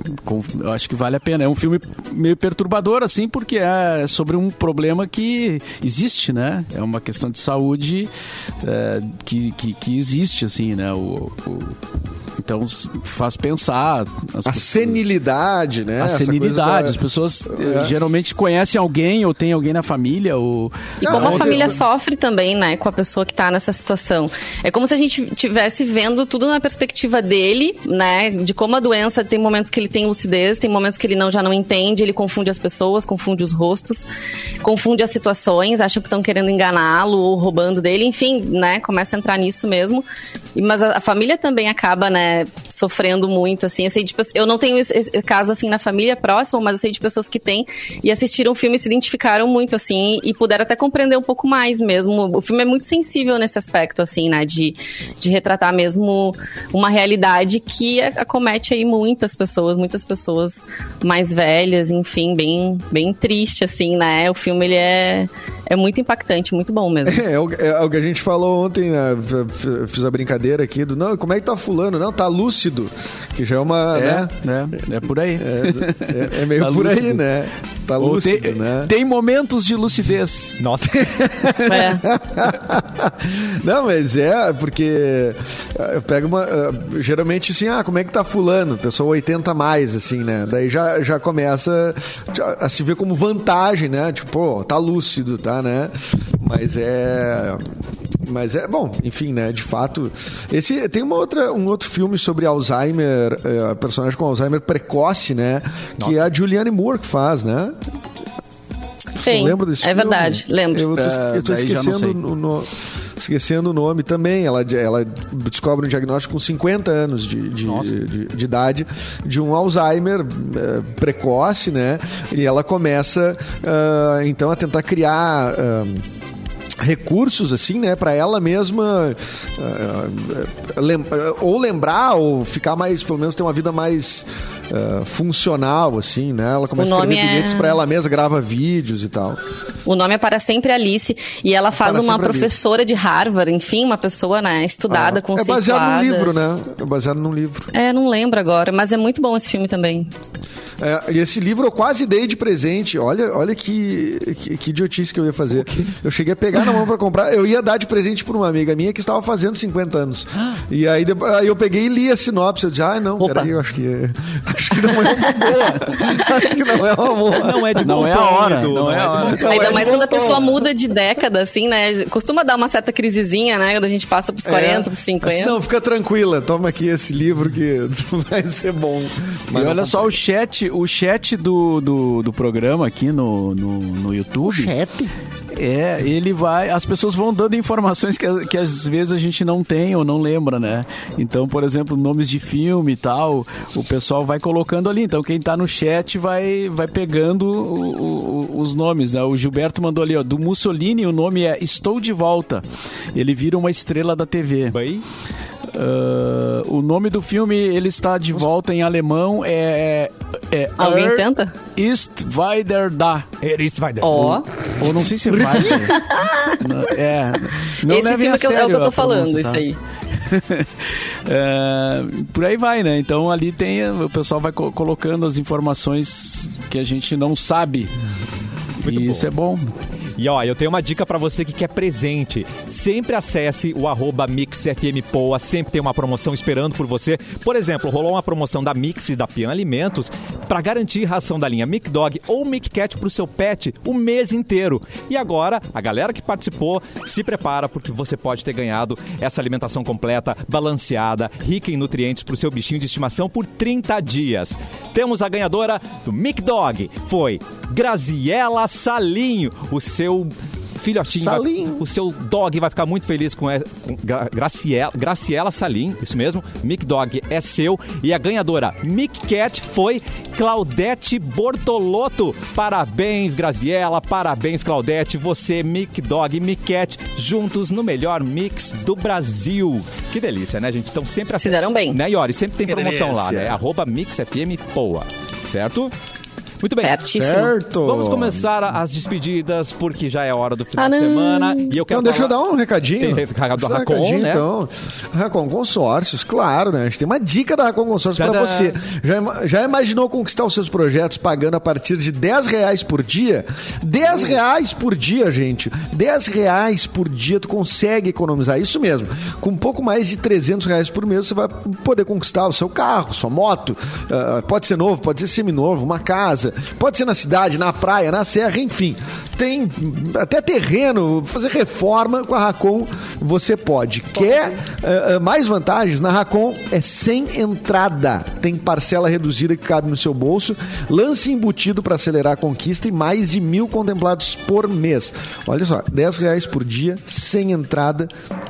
Eu acho que vale a pena. É um filme meio perturbador, assim, porque é sobre um problema que existe, né? É uma questão de saúde é, que, que, que, existe, assim, né? o, o então faz pensar. a pessoas, senilidade, né? A senilidade. Da... As pessoas é. Eh, geralmente conhecem alguém ou tem alguém na família. Ou... E como a família sofre também, né? Com a pessoa que está nessa situação. É como se a gente tivesse vendo tudo na perspectiva dele, né? De como a doença tem momentos que ele tem lucidez, tem momentos que ele não já não entende, ele confunde as pessoas, confunde os rostos, confunde as situações, acham que estão querendo enganá-lo ou roubando dele, enfim, né? Começa a entrar nisso mesmo. Mas a, a família também acaba, né? sofrendo muito, assim. Eu sei de Eu não tenho esse, esse caso, assim, na família próxima, mas eu sei de pessoas que têm e assistiram o filme e se identificaram muito, assim, e puderam até compreender um pouco mais mesmo. O filme é muito sensível nesse aspecto, assim, né? De, de retratar mesmo uma realidade que acomete aí muitas pessoas, muitas pessoas mais velhas, enfim, bem, bem triste, assim, né? O filme, ele é, é muito impactante, muito bom mesmo. É, é, o, é o que a gente falou ontem, né? Fiz a brincadeira aqui do, não, como é que tá fulano? Não, tá lúcido, que já é uma, é, né? É, é por aí. É, é, é meio tá por lúcido. aí, né? Tá Ou lúcido, tem, né? Tem momentos de lucidez. Nossa. É. Não, mas é, porque eu pego uma. Geralmente assim, ah, como é que tá fulano? Pessoa 80 mais, assim, né? Daí já, já começa a se ver como vantagem, né? Tipo, pô, tá lúcido, tá, né? Mas é. Mas é bom, enfim, né? De fato, esse tem uma outra, um outro filme sobre Alzheimer, é, personagem com Alzheimer precoce, né? Nossa. Que é a Julianne Moore que faz, né? Sim, lembra desse é filme? verdade, lembro. Eu tô, eu tô esquecendo no, no, esquecendo o nome também. Ela, ela descobre um diagnóstico com 50 anos de, de, de, de idade de um Alzheimer uh, precoce, né? E ela começa, uh, então, a tentar criar. Uh, recursos assim, né, para ela mesma uh, ou lembrar ou ficar mais, pelo menos ter uma vida mais uh, funcional assim, né? Ela começa a escrever é... bilhetes para ela mesma, grava vídeos e tal. O nome é para sempre Alice e ela faz para uma professora Alice. de Harvard, enfim, uma pessoa, né, estudada, ah, conceituada. É baseado num livro, né? É baseado num livro. É, não lembro agora, mas é muito bom esse filme também. É, e esse livro eu quase dei de presente. Olha, olha que, que, que idiotice que eu ia fazer. Eu cheguei a pegar na mão para comprar. Eu ia dar de presente para uma amiga minha que estava fazendo 50 anos. E aí, aí eu peguei e li a sinopse. Eu disse, ah, não, Opa. peraí, eu acho que, acho que não é uma boa. acho que não é uma boa. Não é de Não é a hora. Não, é a hora. Não Ainda é mais quando a pessoa muda de década, assim, né? Costuma dar uma certa crisezinha, né? Quando a gente passa pros 40, é, pros 50. Assim, não, fica tranquila. Toma aqui esse livro que vai ser bom. Mas e olha só o chat, o chat do, do, do programa aqui no, no, no YouTube. O chat? É, ele vai. As pessoas vão dando informações que, que às vezes a gente não tem ou não lembra, né? Então, por exemplo, nomes de filme e tal, o pessoal vai colocando ali. Então, quem tá no chat vai, vai pegando o, o, os nomes, né? O Gilberto mandou ali, ó, do Mussolini, o nome é Estou de Volta. Ele vira uma estrela da TV. Bem. Uh, o nome do filme, ele está de volta em alemão, é É Alguém Er tenta? Ist weiter da. Vai dar. Ó, Ou não sei se vai. Não, é. Não esse filme a que eu, é o sério que eu tô falando, pronúncia, isso tá? aí. É, por aí vai, né? Então ali tem. O pessoal vai co- colocando as informações que a gente não sabe. Muito e bom. isso é bom. E ó, eu tenho uma dica pra você que quer presente. Sempre acesse o arroba MixFMPoa, sempre tem uma promoção esperando por você. Por exemplo, rolou uma promoção da Mix e da Pian Alimentos pra garantir ração da linha Mic Dog ou Mic Cat pro seu pet o mês inteiro. E agora, a galera que participou, se prepara porque você pode ter ganhado essa alimentação completa, balanceada, rica em nutrientes pro seu bichinho de estimação por 30 dias. Temos a ganhadora do Mic Dog, foi Graziela Salinho, o seu filhotinho, vai- Salinho. o seu dog vai ficar muito feliz com, e- com Gra- Graciela, Graciela Salim, isso mesmo. Mic Dog é seu. E a ganhadora Mic Cat foi Claudete Bortolotto. Parabéns, Graciela. Parabéns, Claudete. Você, Mic Dog e Mic Cat, juntos no melhor mix do Brasil. Que delícia, né, gente? Então sempre Se deram bem. Né, Iori? Sempre tem promoção lá, né? Arroba MixFM Poa. Certo? Muito bem. Certíssimo. Certo. Vamos começar as despedidas, porque já é hora do final Ah, de semana. E eu quero Então deixa eu falar- dar um recadinho. Tem recado eu um Racon, recadinho, né? Então, Racon Consórcios, claro, né? A gente tem uma dica da Racon Consórcios para você. Já, já imaginou conquistar os seus projetos pagando a partir de 10 reais por dia? 10 reais por dia, gente. 10 reais por dia tu consegue economizar. Isso mesmo. Com um pouco mais de 300 reais por mês, você vai poder conquistar o seu carro, sua moto. ah, pode ser novo, pode ser seminovo, uma casa. Pode ser na cidade, na praia, na serra, enfim. Tem até terreno, fazer reforma com a Racon, você pode. Quer ah, mais vantagens? Na Racon é sem entrada. Tem parcela reduzida que cabe no seu bolso, lance embutido para acelerar a conquista e mais de mil contemplados por mês. Olha só, 10 reais por dia, sem entrada,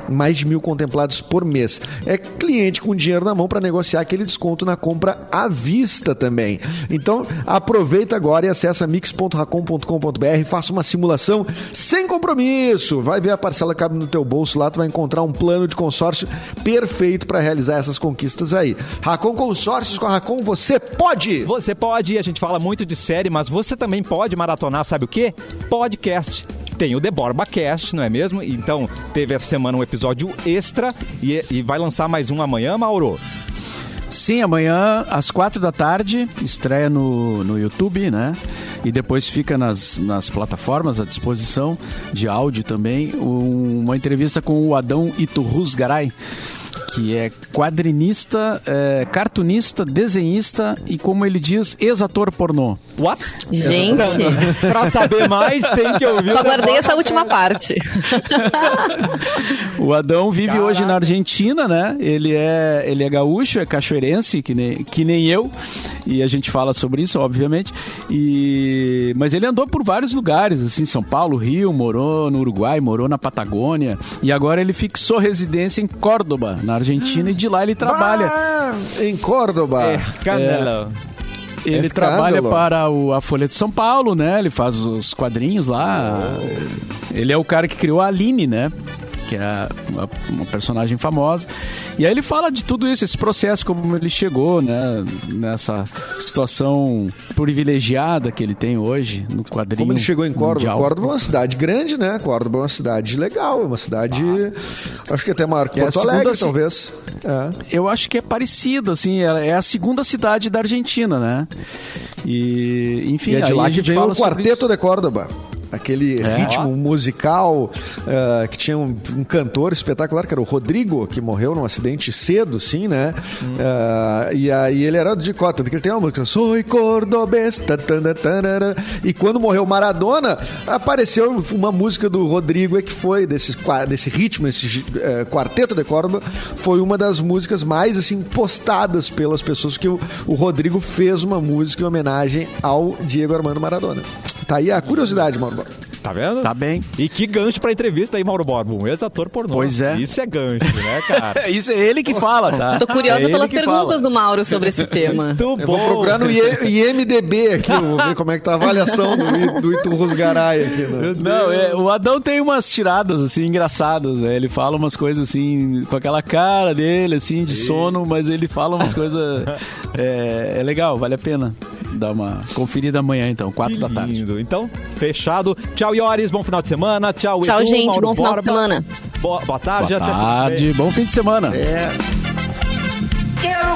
mais de mil contemplados por mês. É cliente com dinheiro na mão para negociar aquele desconto na compra à vista também. Então, aproveita agora e acessa mix.racon.com.br, faça uma simulação sem compromisso. Vai ver a parcela cabe no teu bolso lá, tu vai encontrar um plano de consórcio perfeito para realizar essas conquistas aí. Racon Consórcios com a Racon, você pode! Você pode, a gente fala muito de série, mas você também pode maratonar, sabe o quê? Podcast. Tem o The Borba Cast, não é mesmo? Então, teve essa semana um episódio extra e, e vai lançar mais um amanhã, Mauro. Sim, amanhã às quatro da tarde, estreia no, no YouTube, né? E depois fica nas, nas plataformas à disposição de áudio também. um- uma entrevista com o Adão Iturrus Garay, que é quadrinista, é, cartunista, desenhista e, como ele diz, ex-ator pornô. What? Gente, pra saber mais, tem que ouvir aguardei Borba essa última parte. O Adão vive hoje na Argentina, né? Ele é, ele é gaúcho, é cachoeirense, que nem, que nem eu. E a gente fala sobre isso, obviamente. E, mas ele andou por vários lugares, assim, São Paulo, Rio, morou no Uruguai, morou na Patagônia. E agora ele fixou residência em Córdoba, na Argentina, e de lá ele trabalha. Ah, em Córdoba. É, Canelo. Ele É trabalha para o, a Folha de São Paulo, né? Ele faz os quadrinhos lá. Ele é o cara que criou a Aline, né? Que é uma, uma personagem famosa. E aí ele fala de tudo isso, esse processo, como ele chegou, né? Nessa situação privilegiada que ele tem hoje no quadrinho. Como ele chegou em Córdoba? mundial. Córdoba é uma cidade grande, né? Córdoba é uma cidade legal, é uma cidade. Acho que até maior que É Porto Alegre, ci- talvez. É. Eu acho que é parecido, assim, é a segunda cidade da Argentina, né? E, enfim, E é de lá que vem o Quarteto de Córdoba. Aquele É. ritmo musical eh, que tinha um, um cantor espetacular, que era o Rodrigo, que morreu num acidente cedo, sim, né? Hum. Eh, e aí ele era de cota, que ele tem uma música, Soy tarara. e quando morreu Maradona, apareceu uma música do Rodrigo, é que foi desse, desse ritmo, esse eh, Quarteto de Córdoba, foi uma das músicas mais, assim, postadas pelas pessoas, que o, o Rodrigo fez uma música em homenagem ao Diego Armando Maradona. Tá aí a curiosidade, Mauro. Borba. Tá vendo? Tá bem. E que gancho pra entrevista aí, Mauro Borba. Um ex-ator pornô. Pois é. Isso é gancho, né, cara? Isso é ele que fala, tá? Tô curiosa É pelas perguntas fala. do Mauro sobre esse tema. Muito Eu bom. vou procurar no IMDB aqui, vou ver como é que tá a avaliação do, do Iturros Garay aqui. Né? Não, é, o Adão tem umas tiradas, assim, engraçadas, né? Ele fala umas coisas, assim, com aquela cara dele, assim, de sono, mas ele fala umas coisas... É, é legal, vale a pena. Dar uma conferida amanhã, então, quatro da tarde. Lindo. Então, fechado. Tchau, Ioris. Bom final de semana. Tchau, Tchau, Edu, gente. Mauro Bom final de Borba. semana. Boa, boa tarde. Boa tarde, bom fim de semana. É. Quero